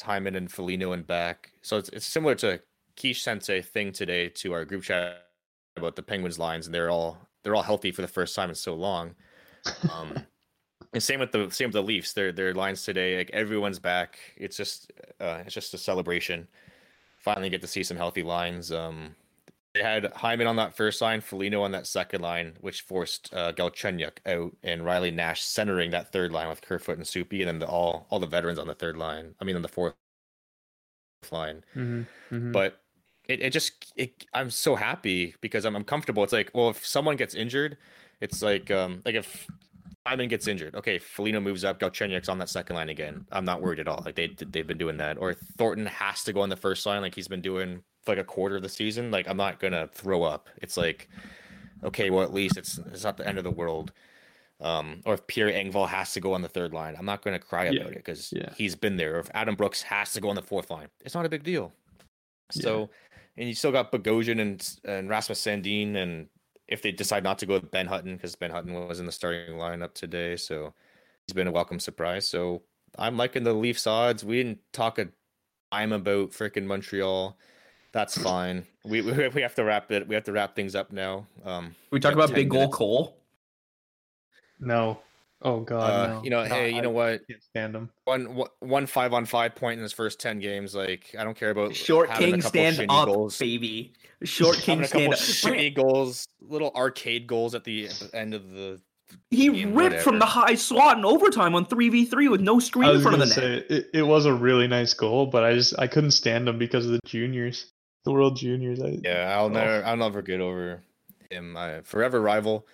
Hyman and Foligno and back. So it's it's similar to Quiche Sensei thing today to our group chat about the Penguins lines, and they're all they're all healthy for the first time in so long. Um, and same with the same with the Leafs. Their their lines today, like everyone's back. It's just uh, it's just a celebration. Finally, get to see some healthy lines. Um, they had Hyman on that first line, Foligno on that second line, which forced uh, Galchenyuk out, and Riley Nash centering that third line with Kerfoot and Soupy, and then the, all all the veterans on the third line. I mean, on the fourth line Mm-hmm. but it, it just it, i'm so happy because I'm, I'm comfortable it's like well if someone gets injured it's like um like if Hyman gets injured. Okay Foligno moves up. Galchenyuk's on that second line again. I'm not worried at all. Like they they've been doing that. Or Thornton has to go on the first line. Like he's been doing for like a quarter of the season. Like i'm not gonna throw up. It's like okay well at least it's it's not the end of the world. Um, or if Pierre Engvall has to go on the third line, I'm not going to cry Yeah, about it because yeah. he's been there. Or if Adam Brooks has to go on the fourth line, it's not a big deal. Yeah. So, and you still got Bogosian and and Rasmus Sandin, and if they decide not to go with Ben Hutton because Ben Hutton was in the starting lineup today, so he's been a welcome surprise. So I'm liking the Leafs odds. We didn't talk a time about freaking Montreal. That's fine. We, we we have to wrap it. We have to wrap things up now. Um, we talk about 10 big goal minutes. Cole. No. Oh God, uh, no. you know, No, hey, you I know what? can't stand him. One one- one five on five point in his first ten games. Like I don't care about Short having a King couple stand up, goals. baby. Short King a couple stand up. shitty goals, little arcade goals at the end of the. He game, ripped from the high slot in overtime on three v three with no I screen in front of gonna the net. it, it was a really nice goal, but I just I couldn't stand him because of the juniors, the World Juniors. I, Yeah, I'll Oh. never, I'll never get over him. I, forever rival.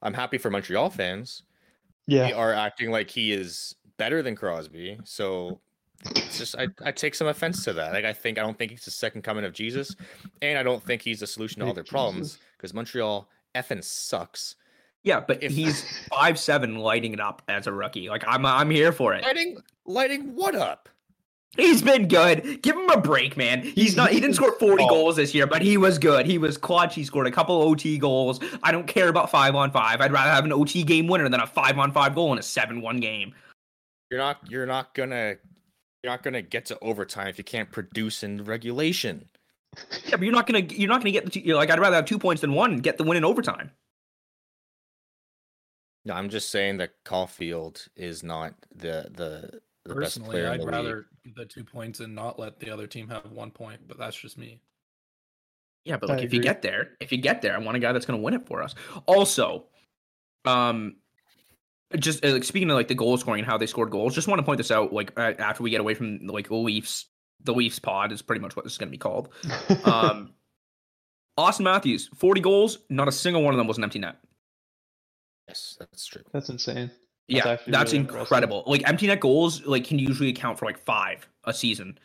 I'm happy for Montreal fans. They yeah, are acting like he is better than Crosby. So it's just I, I take some offense to that. Like I think I don't think he's the second coming of Jesus, and I don't think he's the solution to all their problems because Montreal effing sucks. Yeah, but If- he's five seven, lighting it up as a rookie. Like I'm, I'm here for it. Lighting, lighting what up? He's been good. Give him a break, man. He's not. He didn't score forty Oh. goals this year, but he was good. He was clutch. He scored a couple OT goals. I don't care about five on five. I'd rather have an OT game winner than a five on five goal in a seven one game. You're not, you're not gonna, you're not gonna get to overtime if you can't produce in regulation. Yeah, but you're not gonna you're not gonna get the two, you're like I'd rather have two points than one. and Get the win in overtime. No, I'm just saying that Caufield is not the the the best player in I'd the league. Rather get the two points and not let the other team have one point, but that's just me. Yeah, but I like if you get there, if you get there, I want a guy that's going to win it for us. Also, um, just uh, like speaking of like the goal scoring and how they scored goals, just want to point this out. Like after we get away from like the Leafs, the Leafs pod is pretty much what this is going to be called. Um, Auston Matthews, forty goals, not a single one of them was an empty net. Yes, that's true. That's insane. That's Yeah, actually that's really incredible. Like empty net goals, like can usually account for like five a season,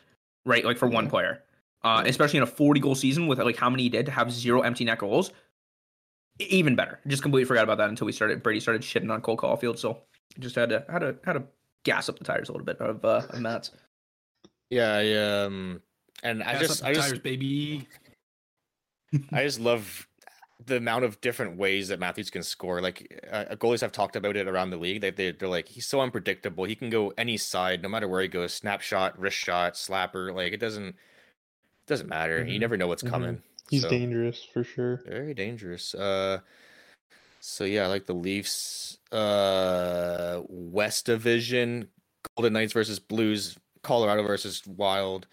right? Like for one Yeah. player, uh, especially in a forty goal season with like how many he did to have zero empty net goals. Even better. Just completely forgot about that until we started. Brady started shitting on Cole Caufield, so just had to had to had to gas up the tires a little bit of uh, of Matt's. Yeah, I, um, and I just, up I the just, tires, baby. I just love the amount of different ways that Matthews can score. Like uh, goalies have talked about it around the league. They they they're like he's so unpredictable. He can go any side, no matter where he goes. Snapshot, wrist shot, slapper. Like it doesn't doesn't matter. You Mhm. never know what's Mhm. coming. He's So, dangerous for sure. Very dangerous. Uh, so yeah, I like the Leafs. Uh, West Division, Golden Knights versus Blues, Colorado versus Wild.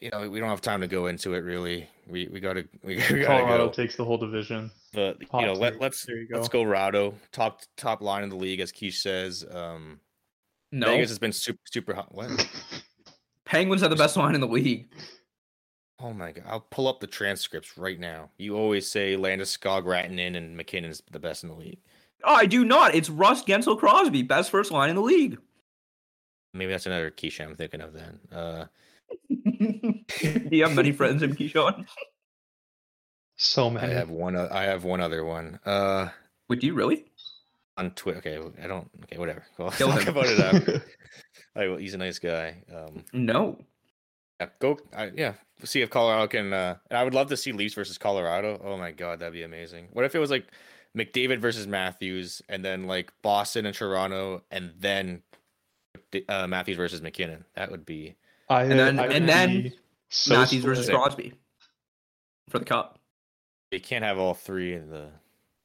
You know, we don't have time to go into it really. We we gotta we, we gotta Colorado go. takes the whole division. But you know, let, let's There you let's go. go Rado top top line in the league as Keish says. Um, No, Vegas has been super super hot. What? Penguins have the best line in the league. Oh my god! I'll pull up the transcripts right now. You always say Landeskog, Rantanen, and MacKinnon's the best in the league. Oh, I do not. It's Rust Guentzel Crosby, best first line in the league. Maybe that's another Keish I'm thinking of then. Uh, do you have many friends in Keyshawn? so many. I have one. I have one other one. Uh, Wait, do you really? on Twitter. Okay, I don't. Okay, whatever. We'll Kill talk him. about it after. Like, well, he's a nice guy. Um, No. yeah, go. I, yeah, see if Colorado can. Uh, and I would love to see Leafs versus Colorado. Oh my god, that'd be amazing. What if it was like McDavid versus Matthews, and then like Boston and Toronto, and then uh, Matthews versus MacKinnon? That would be. I, And then- I and then be so Matthews versus split. Crosby for the cup. You can't have all three in the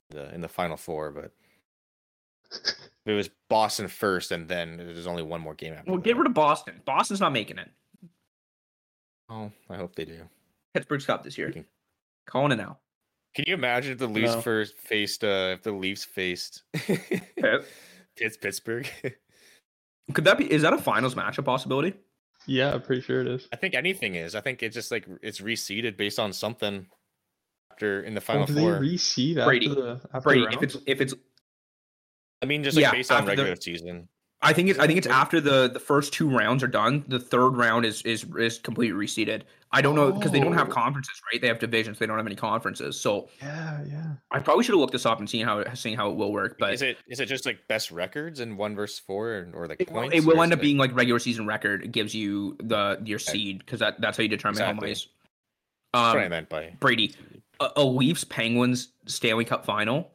the in the final four, but it was Boston first, and then there's only one more game after. Well, get that. rid of Boston. Boston's not making it. Oh, I hope they do. Pittsburgh's cup this year. Okay. Calling it now. Can you imagine if the Leafs No. first faced uh if the Leafs faced Pit. Pitts Pittsburgh? Could that be? Is that a finals matchup possibility? Yeah, I'm pretty sure it is. I think anything is. I think it's just like it's reseeded based on something after in the Oh, final do four. they reseed Brady. the after Brady, the if it's if it's, I mean, just like Yeah, based on after the- regular season. I think it's I think it's after the the first two rounds are done. The third round is is is completely reseeded. I don't know because they don't have Oh. conferences, right? They have divisions. They don't have any conferences. So yeah, yeah. I probably should have looked this up and seen how it seeing how it will work. But is it is it just like best records in one versus four or, or like It will, points? it will end up like- being like regular season record. It gives you the your Okay. seed because that, that's how you determine home Exactly. ice. That's what I Um, meant by Brady, a, a Leafs Penguins Stanley Cup final.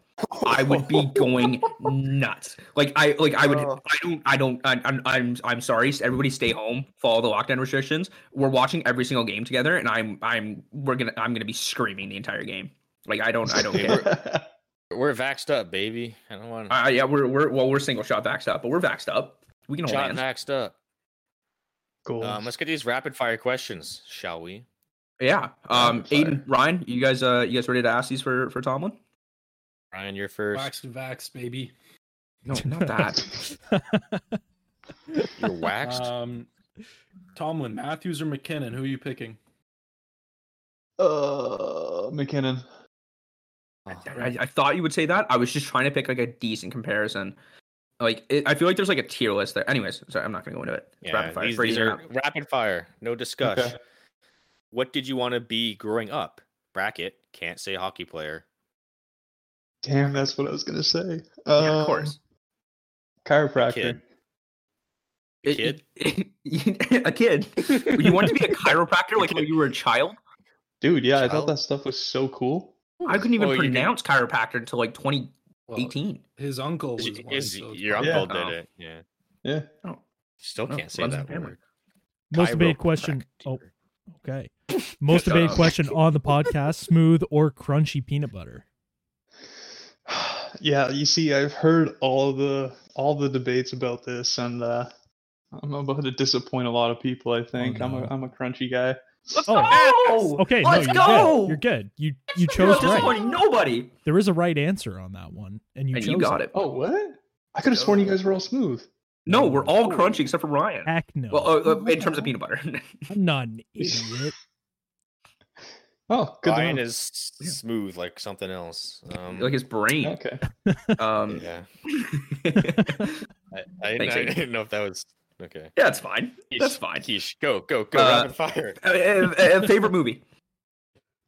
I would be going nuts. Like I like I would. Oh. I don't. I don't. I, I'm. I'm. I'm sorry. Everybody, stay home. Follow the lockdown restrictions. We're watching every single game together, and I'm. I'm. We're gonna. I'm gonna be screaming the entire game. Like I don't. I don't care. we're vaxxed up, baby. I don't want Uh, yeah, we're. We're. Well, we're single shot vaxxed up, but we're vaxxed up. We can hold shot hands. vaxxed up. Cool. Um, let's get these rapid fire questions, shall we? Yeah. Um. Aiden, Ryan, you guys. Uh. You guys ready to ask these for for Tomlin? Ryan, you're first. Waxed and vax, baby. No, not that. You're waxed. Um, Tomlin, Matthews, or MacKinnon? Who are you picking? uh, MacKinnon. I, I thought you would say that. I was just trying to pick like a decent comparison. Like it, I feel like there's like a tier list there. Anyways, sorry, I'm not gonna go into it. It's yeah, rapid fire. these, these you're are rapid fire. No discuss. Okay. What did you want to be growing up? Bracket. Can't say hockey player. Damn, that's what I was gonna say. Yeah, Um, of course. Chiropractor. Kid. It- Kid? a kid. You want to be a chiropractor like when you were a child? Dude, yeah, I thought that stuff was so cool. I couldn't even Well, you can- pronounce chiropractor until like 2018. Well, his uncle was Is- one, is- so your probably- uncle Yeah. did it. Yeah. Yeah. Oh. Still can't say that the word. Most debated question. Oh, okay. Most debated question on the podcast: smooth or crunchy peanut butter? Yeah, you see, I've heard all the all the debates about this, and uh, I'm about to disappoint a lot of people. I think I'm a no. I'm a crunchy guy. Let's Oh. go. Okay, Let's you're go. good. You're good. You you You're chose not right. nobody. There is a right answer on that one, and you and chose you got it. Oh, what? I could have sworn you guys were all smooth. No, we're all Oh. crunchy except for Ryan. Heck no. Well, uh, uh, in terms of peanut butter. I'm not an idiot. Oh, good. to Ryan know. is smooth like something else. Um, like his brain. Okay. Um, yeah, yeah, I, I, Thanks, I Aiden. didn't know if that was okay. Yeah, it's fine. That's fine. Quiche, go, go, go, Uh, rapid fire. Uh, uh, uh, favorite movie?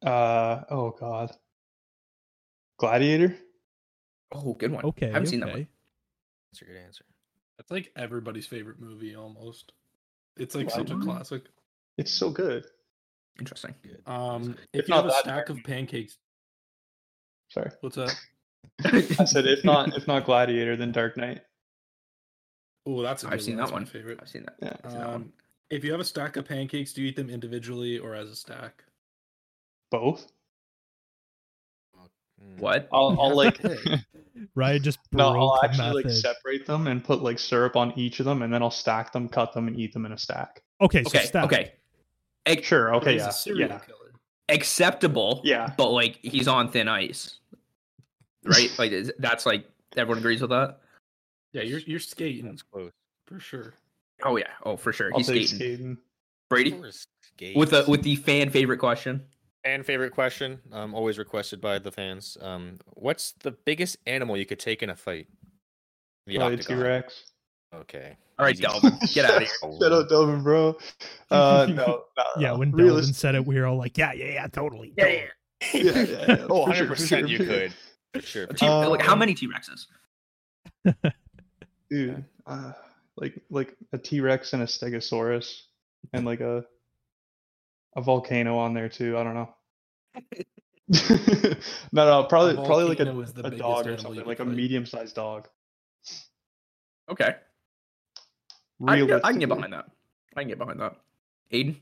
Uh oh god. Gladiator? Oh, good one. Okay. I haven't seen that one. That's a good answer. That's like everybody's favorite movie almost. It's like such a classic. It's so good. Interesting. Good. Um, If if you not have a that, stack of pancakes, Sorry. what's that? I said if not if not Gladiator, then Dark Knight. Oh, that's a good I've seen one. that That's my one. favorite. I've seen that. Yeah. I've seen that one. Um, if you have a stack of pancakes, do you eat them individually or as a stack? Both? Mm. What? I'll I'll like right just No, I'll the actually like separate them and put like syrup on each of them and then I'll stack them, cut them, and eat them in a stack. Okay, so Okay. stack. Okay. Ex- Sure, okay, He's yeah. a serial Yeah. killer. acceptable. Yeah. But like he's on thin ice. Right? like that's like everyone agrees with that. Yeah, you're you're skating That's close. for sure. Oh yeah. Oh for sure. I'll He's skating. skating. Brady with the with the fan favorite question. Fan favorite question, um, always requested by the fans. Um, what's the biggest animal you could take in a fight? The Probably octagon. T-Rex. Okay. All right. Delvin, get out of here. Shout out Delvin, bro. Uh, no, no, Yeah, no. when Delvin Realist- said it, we were all like, "Yeah, yeah, yeah, totally." Yeah, yeah. yeah, yeah, yeah, Oh, for sure, 100 for percent sure, you sure. could. For sure. for T- sure. like how Um, many T Rexes? dude. Uh, like like a T Rex and a Stegosaurus, and like a a volcano on there too. I don't know. no, no, probably probably like a, the a dog or something, like a medium-sized dog. Okay. I can, get, I can get behind that. I can get behind that. Aiden?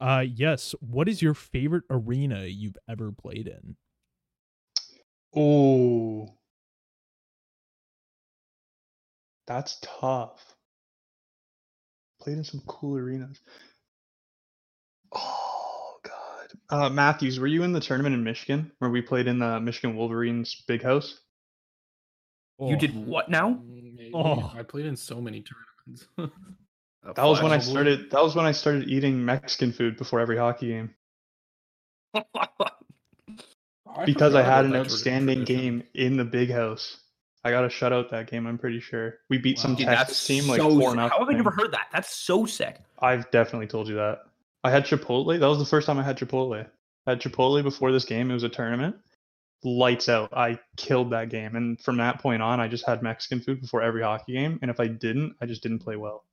Uh, yes. What is your favorite arena you've ever played in? Oh, that's tough. Played in some cool arenas. Oh God, uh, Matthews, were you in the tournament in Michigan where we played in the Michigan Wolverines big house? You did oh. what now? Maybe. Oh. I played in so many tournaments. That was when I started. That was when I started eating Mexican food before every hockey game oh, because I forgot had an outstanding game in the big house. I got to shut out that game. I'm pretty sure we beat some Wow. Dude, Texas that's team like so four sick. nothing. How have I never heard that? That's so sick. I've definitely told you that. I had Chipotle. That was the first time I had Chipotle. I had Chipotle before this game. It was a tournament. Lights out. I killed that game. And from that point on, I just had Mexican food before every hockey game. And if I didn't, I just didn't play well.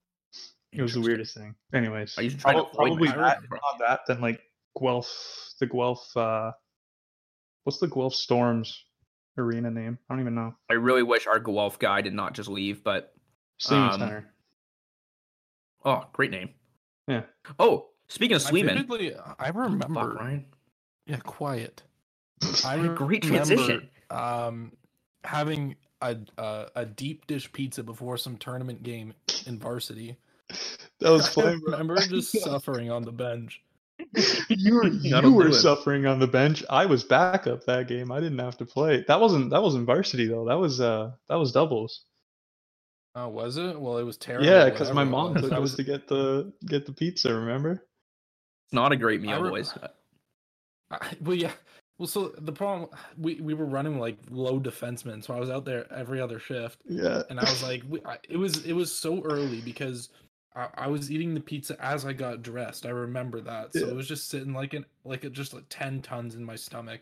It was the weirdest thing. Anyways, I used to try to probably that. If not that, then like Guelph, the Guelph. uh What's the Guelph Storms arena name? I don't even know. I really wish our Guelph guy did not just leave, but Sleeman Um, Center. oh, great name. Yeah. Oh, speaking of I Sleeman, vividly- I fuck, remember. Ryan. Yeah, quiet. I What a great remember, transition. Um, having a, a a deep dish pizza before some tournament game in varsity. That was fun. bro. remember just suffering on the bench. you were you were suffering on the bench. I was backup that game. I didn't have to play. That wasn't that wasn't varsity though. That was uh that was doubles. Oh, was it? Well, it was terrible. yeah, because my mom was. took us to get the get the pizza. Remember? It's not a great meal, I re- boys. I, well, yeah. Well, so the problem we we were running like low defensemen, so I was out there every other shift, Yeah. and I was like, we, I, it was it was so early because I, I was eating the pizza as I got dressed. I remember that, so Yeah. it was just sitting like an like it just like ten tons in my stomach.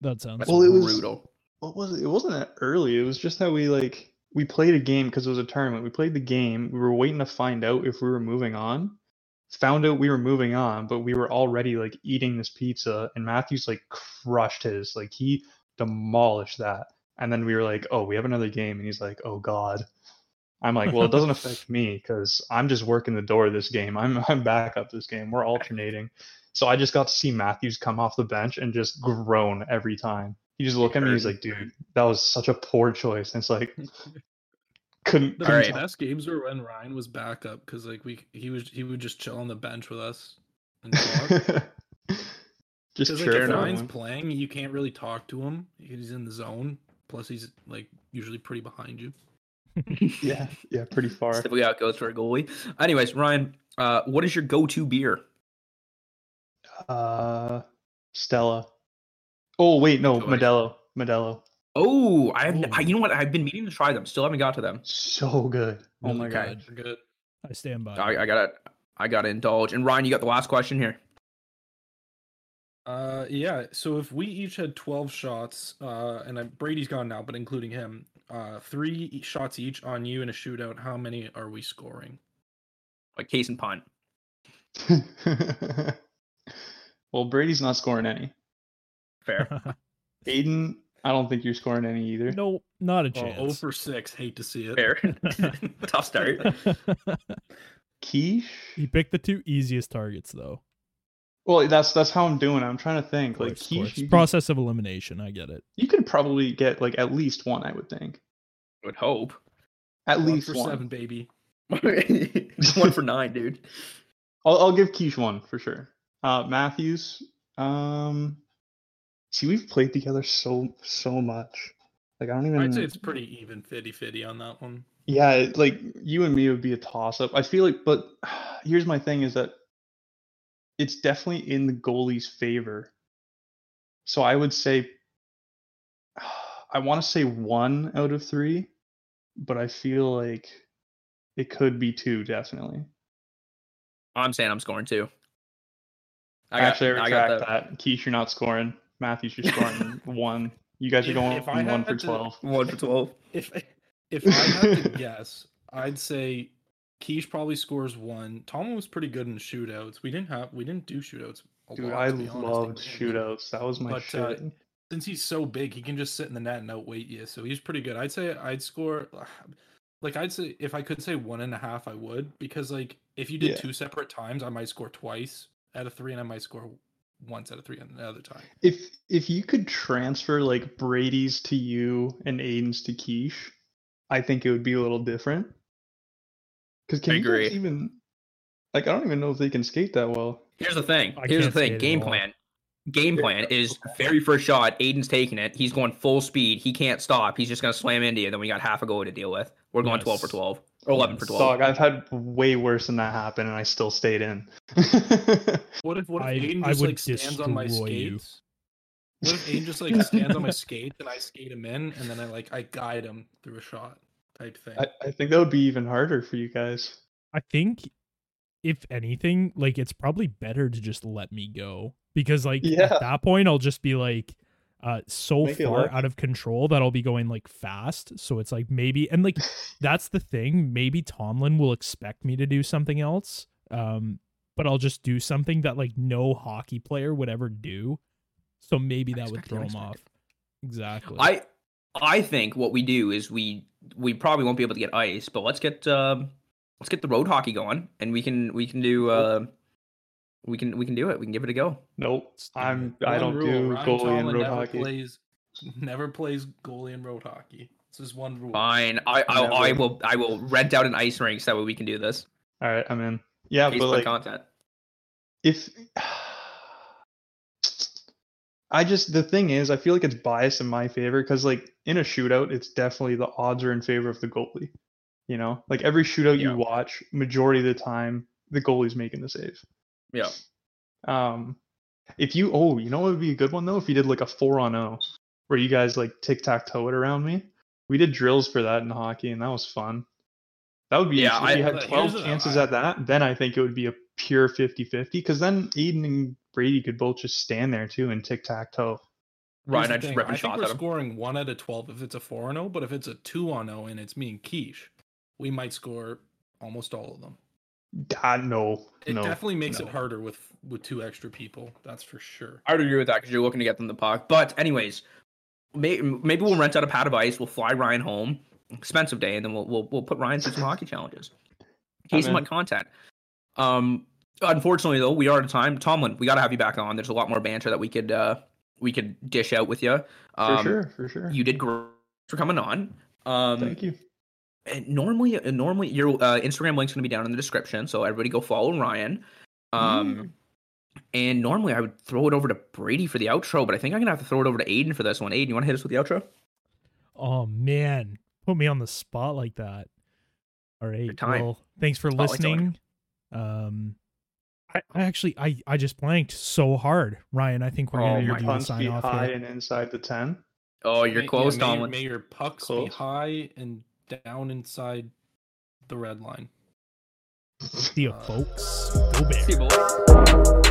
That sounds. That's Well, it was- brutal. What was it? It wasn't that early. It was just that we like we played a game because it was a tournament. We played the game. We were waiting to find out if we were moving on. Found out we were moving on, but we were already like eating this pizza, and Matthews like crushed his. Like he demolished that. And then we were like, "Oh, we have another game," and he's like, "Oh God." I'm like, well, it doesn't affect me because I'm just working the door this game. I'm I'm back up this game. We're alternating. So I just got to see Matthews come off the bench and just groan every time. He just looked at me. He's like, dude, that was such a poor choice. And it's like, couldn't. The All right. best games were when Ryan was backup because like we he was he would just chill on the bench with us and talk. just Because like if at Ryan's him. playing, you can't really talk to him. He's in the zone. Plus, he's like usually pretty behind you. Yeah, yeah, pretty far. That's typically how it goes for a goalie. Anyways, Ryan, uh, what is your go-to beer? Uh, Stella. Oh wait, no, Enjoy. Modelo. Modelo. Oh, I, have, I you know what? I've been meaning to try them. Still haven't got to them. So good. Oh Really my god. good. They're good. I stand by. I, I gotta, I gotta indulge. And Ryan, you got the last question here. Uh, yeah. So if we each had twelve shots, uh, and I, Brady's gone now, but including him, uh, three shots each on you in a shootout, how many are we scoring? Like case and punt. well, Brady's not scoring any. Fair. Aiden, I don't think you're scoring any either. no, not a Oh, chance. 0 for six. Hate to see it. Fair. Tough start. Quiche. he picked the two easiest targets though. Well, that's that's how I'm doing. I'm trying to think. Of Like course, quiche, you, could, Process of elimination. I get it. you could probably get like at least one. I would think. I would hope. At One least for one. seven, baby. One for nine, dude. I'll, I'll give Quiche one for sure. Uh, Matthews. Um, see, we've played together so so much. Like I don't even. I'd say it's pretty even 50-50 on that one. Yeah, it- like you and me would be a toss up. I feel like, but here's my thing: is that it's definitely in the goalie's favor. So I would say, I want to say one out of three, but I feel like it could be two, definitely. I'm saying I'm scoring two. I got, Actually, I I got retract the that. Keish, you're not scoring. Matthews, you're scoring one. You guys are If- going if I one for to- twelve. one for twelve. If if I had to guess, I'd say Keish probably scores one. Tom was pretty good in shootouts. We didn't have we didn't do shootouts. A Dude, lot, I to be loved They- shootouts. That was my But, uh. Since he's so big, he can just sit in the net and outweight you. So he's pretty good. I'd say I'd score like I'd say if I could say one and a half, I would because like if you did Yeah. two separate times, I might score twice out of three, and I might score once out of three another time. If if you could transfer like Brady's to you and Aiden's to Quiche, I think it would be a little different. Because can I you even like I don't even know if they can skate that well. Here's the thing. I Here's the thing. Game plan. Game plan is very first shot. Aiden's taking it. He's going full speed. He can't stop. He's just gonna slam into you. Then we got half a goal to deal with. We're going twelve for twelve or eleven for twelve. Dog, I've had way worse than that happen, and I still stayed in. What if what if I- Aiden I just would like stands on my destroy you. skates? What if Aiden just like stands on my skates and I skate him in and then I like I guide him through a shot type thing? I, I think that would be even harder for you guys. I think if anything, like it's probably better to just let me go because like Yeah. at that point I'll just be like uh so Make far out of control that I'll be going like fast. So it's like maybe and like that's the thing, maybe Tomlin will expect me to do something else. Um but I'll just do something that like no hockey player would ever do. So maybe that would throw him off. Exactly. I I think what we do is we we probably won't be able to get ice, but let's get um let's get the road hockey going, and we can we can do uh we can we can do it. We can give it a go. Nope, I'm it. I don't rule, do Ryan goalie Tomlin and road never hockey. Plays, never plays goalie and road hockey. It's just one rule. Fine. I I, I will I will rent out an ice rink so that way we can do this. All right, I'm in. Yeah, Case but like content. if I just the thing is, I feel like it's biased in my favor because like in a shootout, it's definitely the odds are in favor of the goalie. You know, like every shootout Yeah. you watch, majority of the time, the goalie's making the save. Yeah. Um, if you oh, you know what would be a good one though? If you did like a four on zero, where you guys like tic tac toe it around me. We did drills for that in hockey, and that was fun. That would be Yeah, yeah. If you I- had twelve chances I- at that, then I think it would be a pure 50-50 Because then Aiden and Brady could both just stand there too and tic tac toe. Ryan, Here's the I just thing, ripping I think we're scoring one out of twelve if it's a four on zero, but if it's a two on zero and it's me and Quiche, we might score almost all of them. God, no, It no. definitely makes no. it harder with with two extra people. That's for sure. I would agree with that because you're looking to get them the puck. But anyways, may, maybe we'll rent out a pad of ice. We'll fly Ryan home. expensive day, and then we'll we'll we'll put Ryan through some hockey challenges. Case I'm my content. Um, unfortunately though, we are out of time. Tomlin, we got to have you back on. There's a lot more banter that we could uh we could dish out with you. For Um, sure, for sure. You did great for coming on. Um, Thank you. And normally, uh, normally your uh, Instagram link's gonna be down in the description, so everybody go follow Ryan. Um, and normally I would throw it over to Brady for the outro, but I think I'm gonna have to throw it over to Aiden for this one. Aiden, you want to hit us with the outro? Oh man, put me on the spot like that. All right. time. Well, thanks for Spotlight's listening. Um, I, I actually I I just blanked so hard, Ryan. I think we're Oh gonna Your the sign be off high here. and inside the ten. Oh, you're May- yeah, close, may, Tomlin. May your pucks be high and down inside the red line. See you, folks. Go Bears. See you, boys.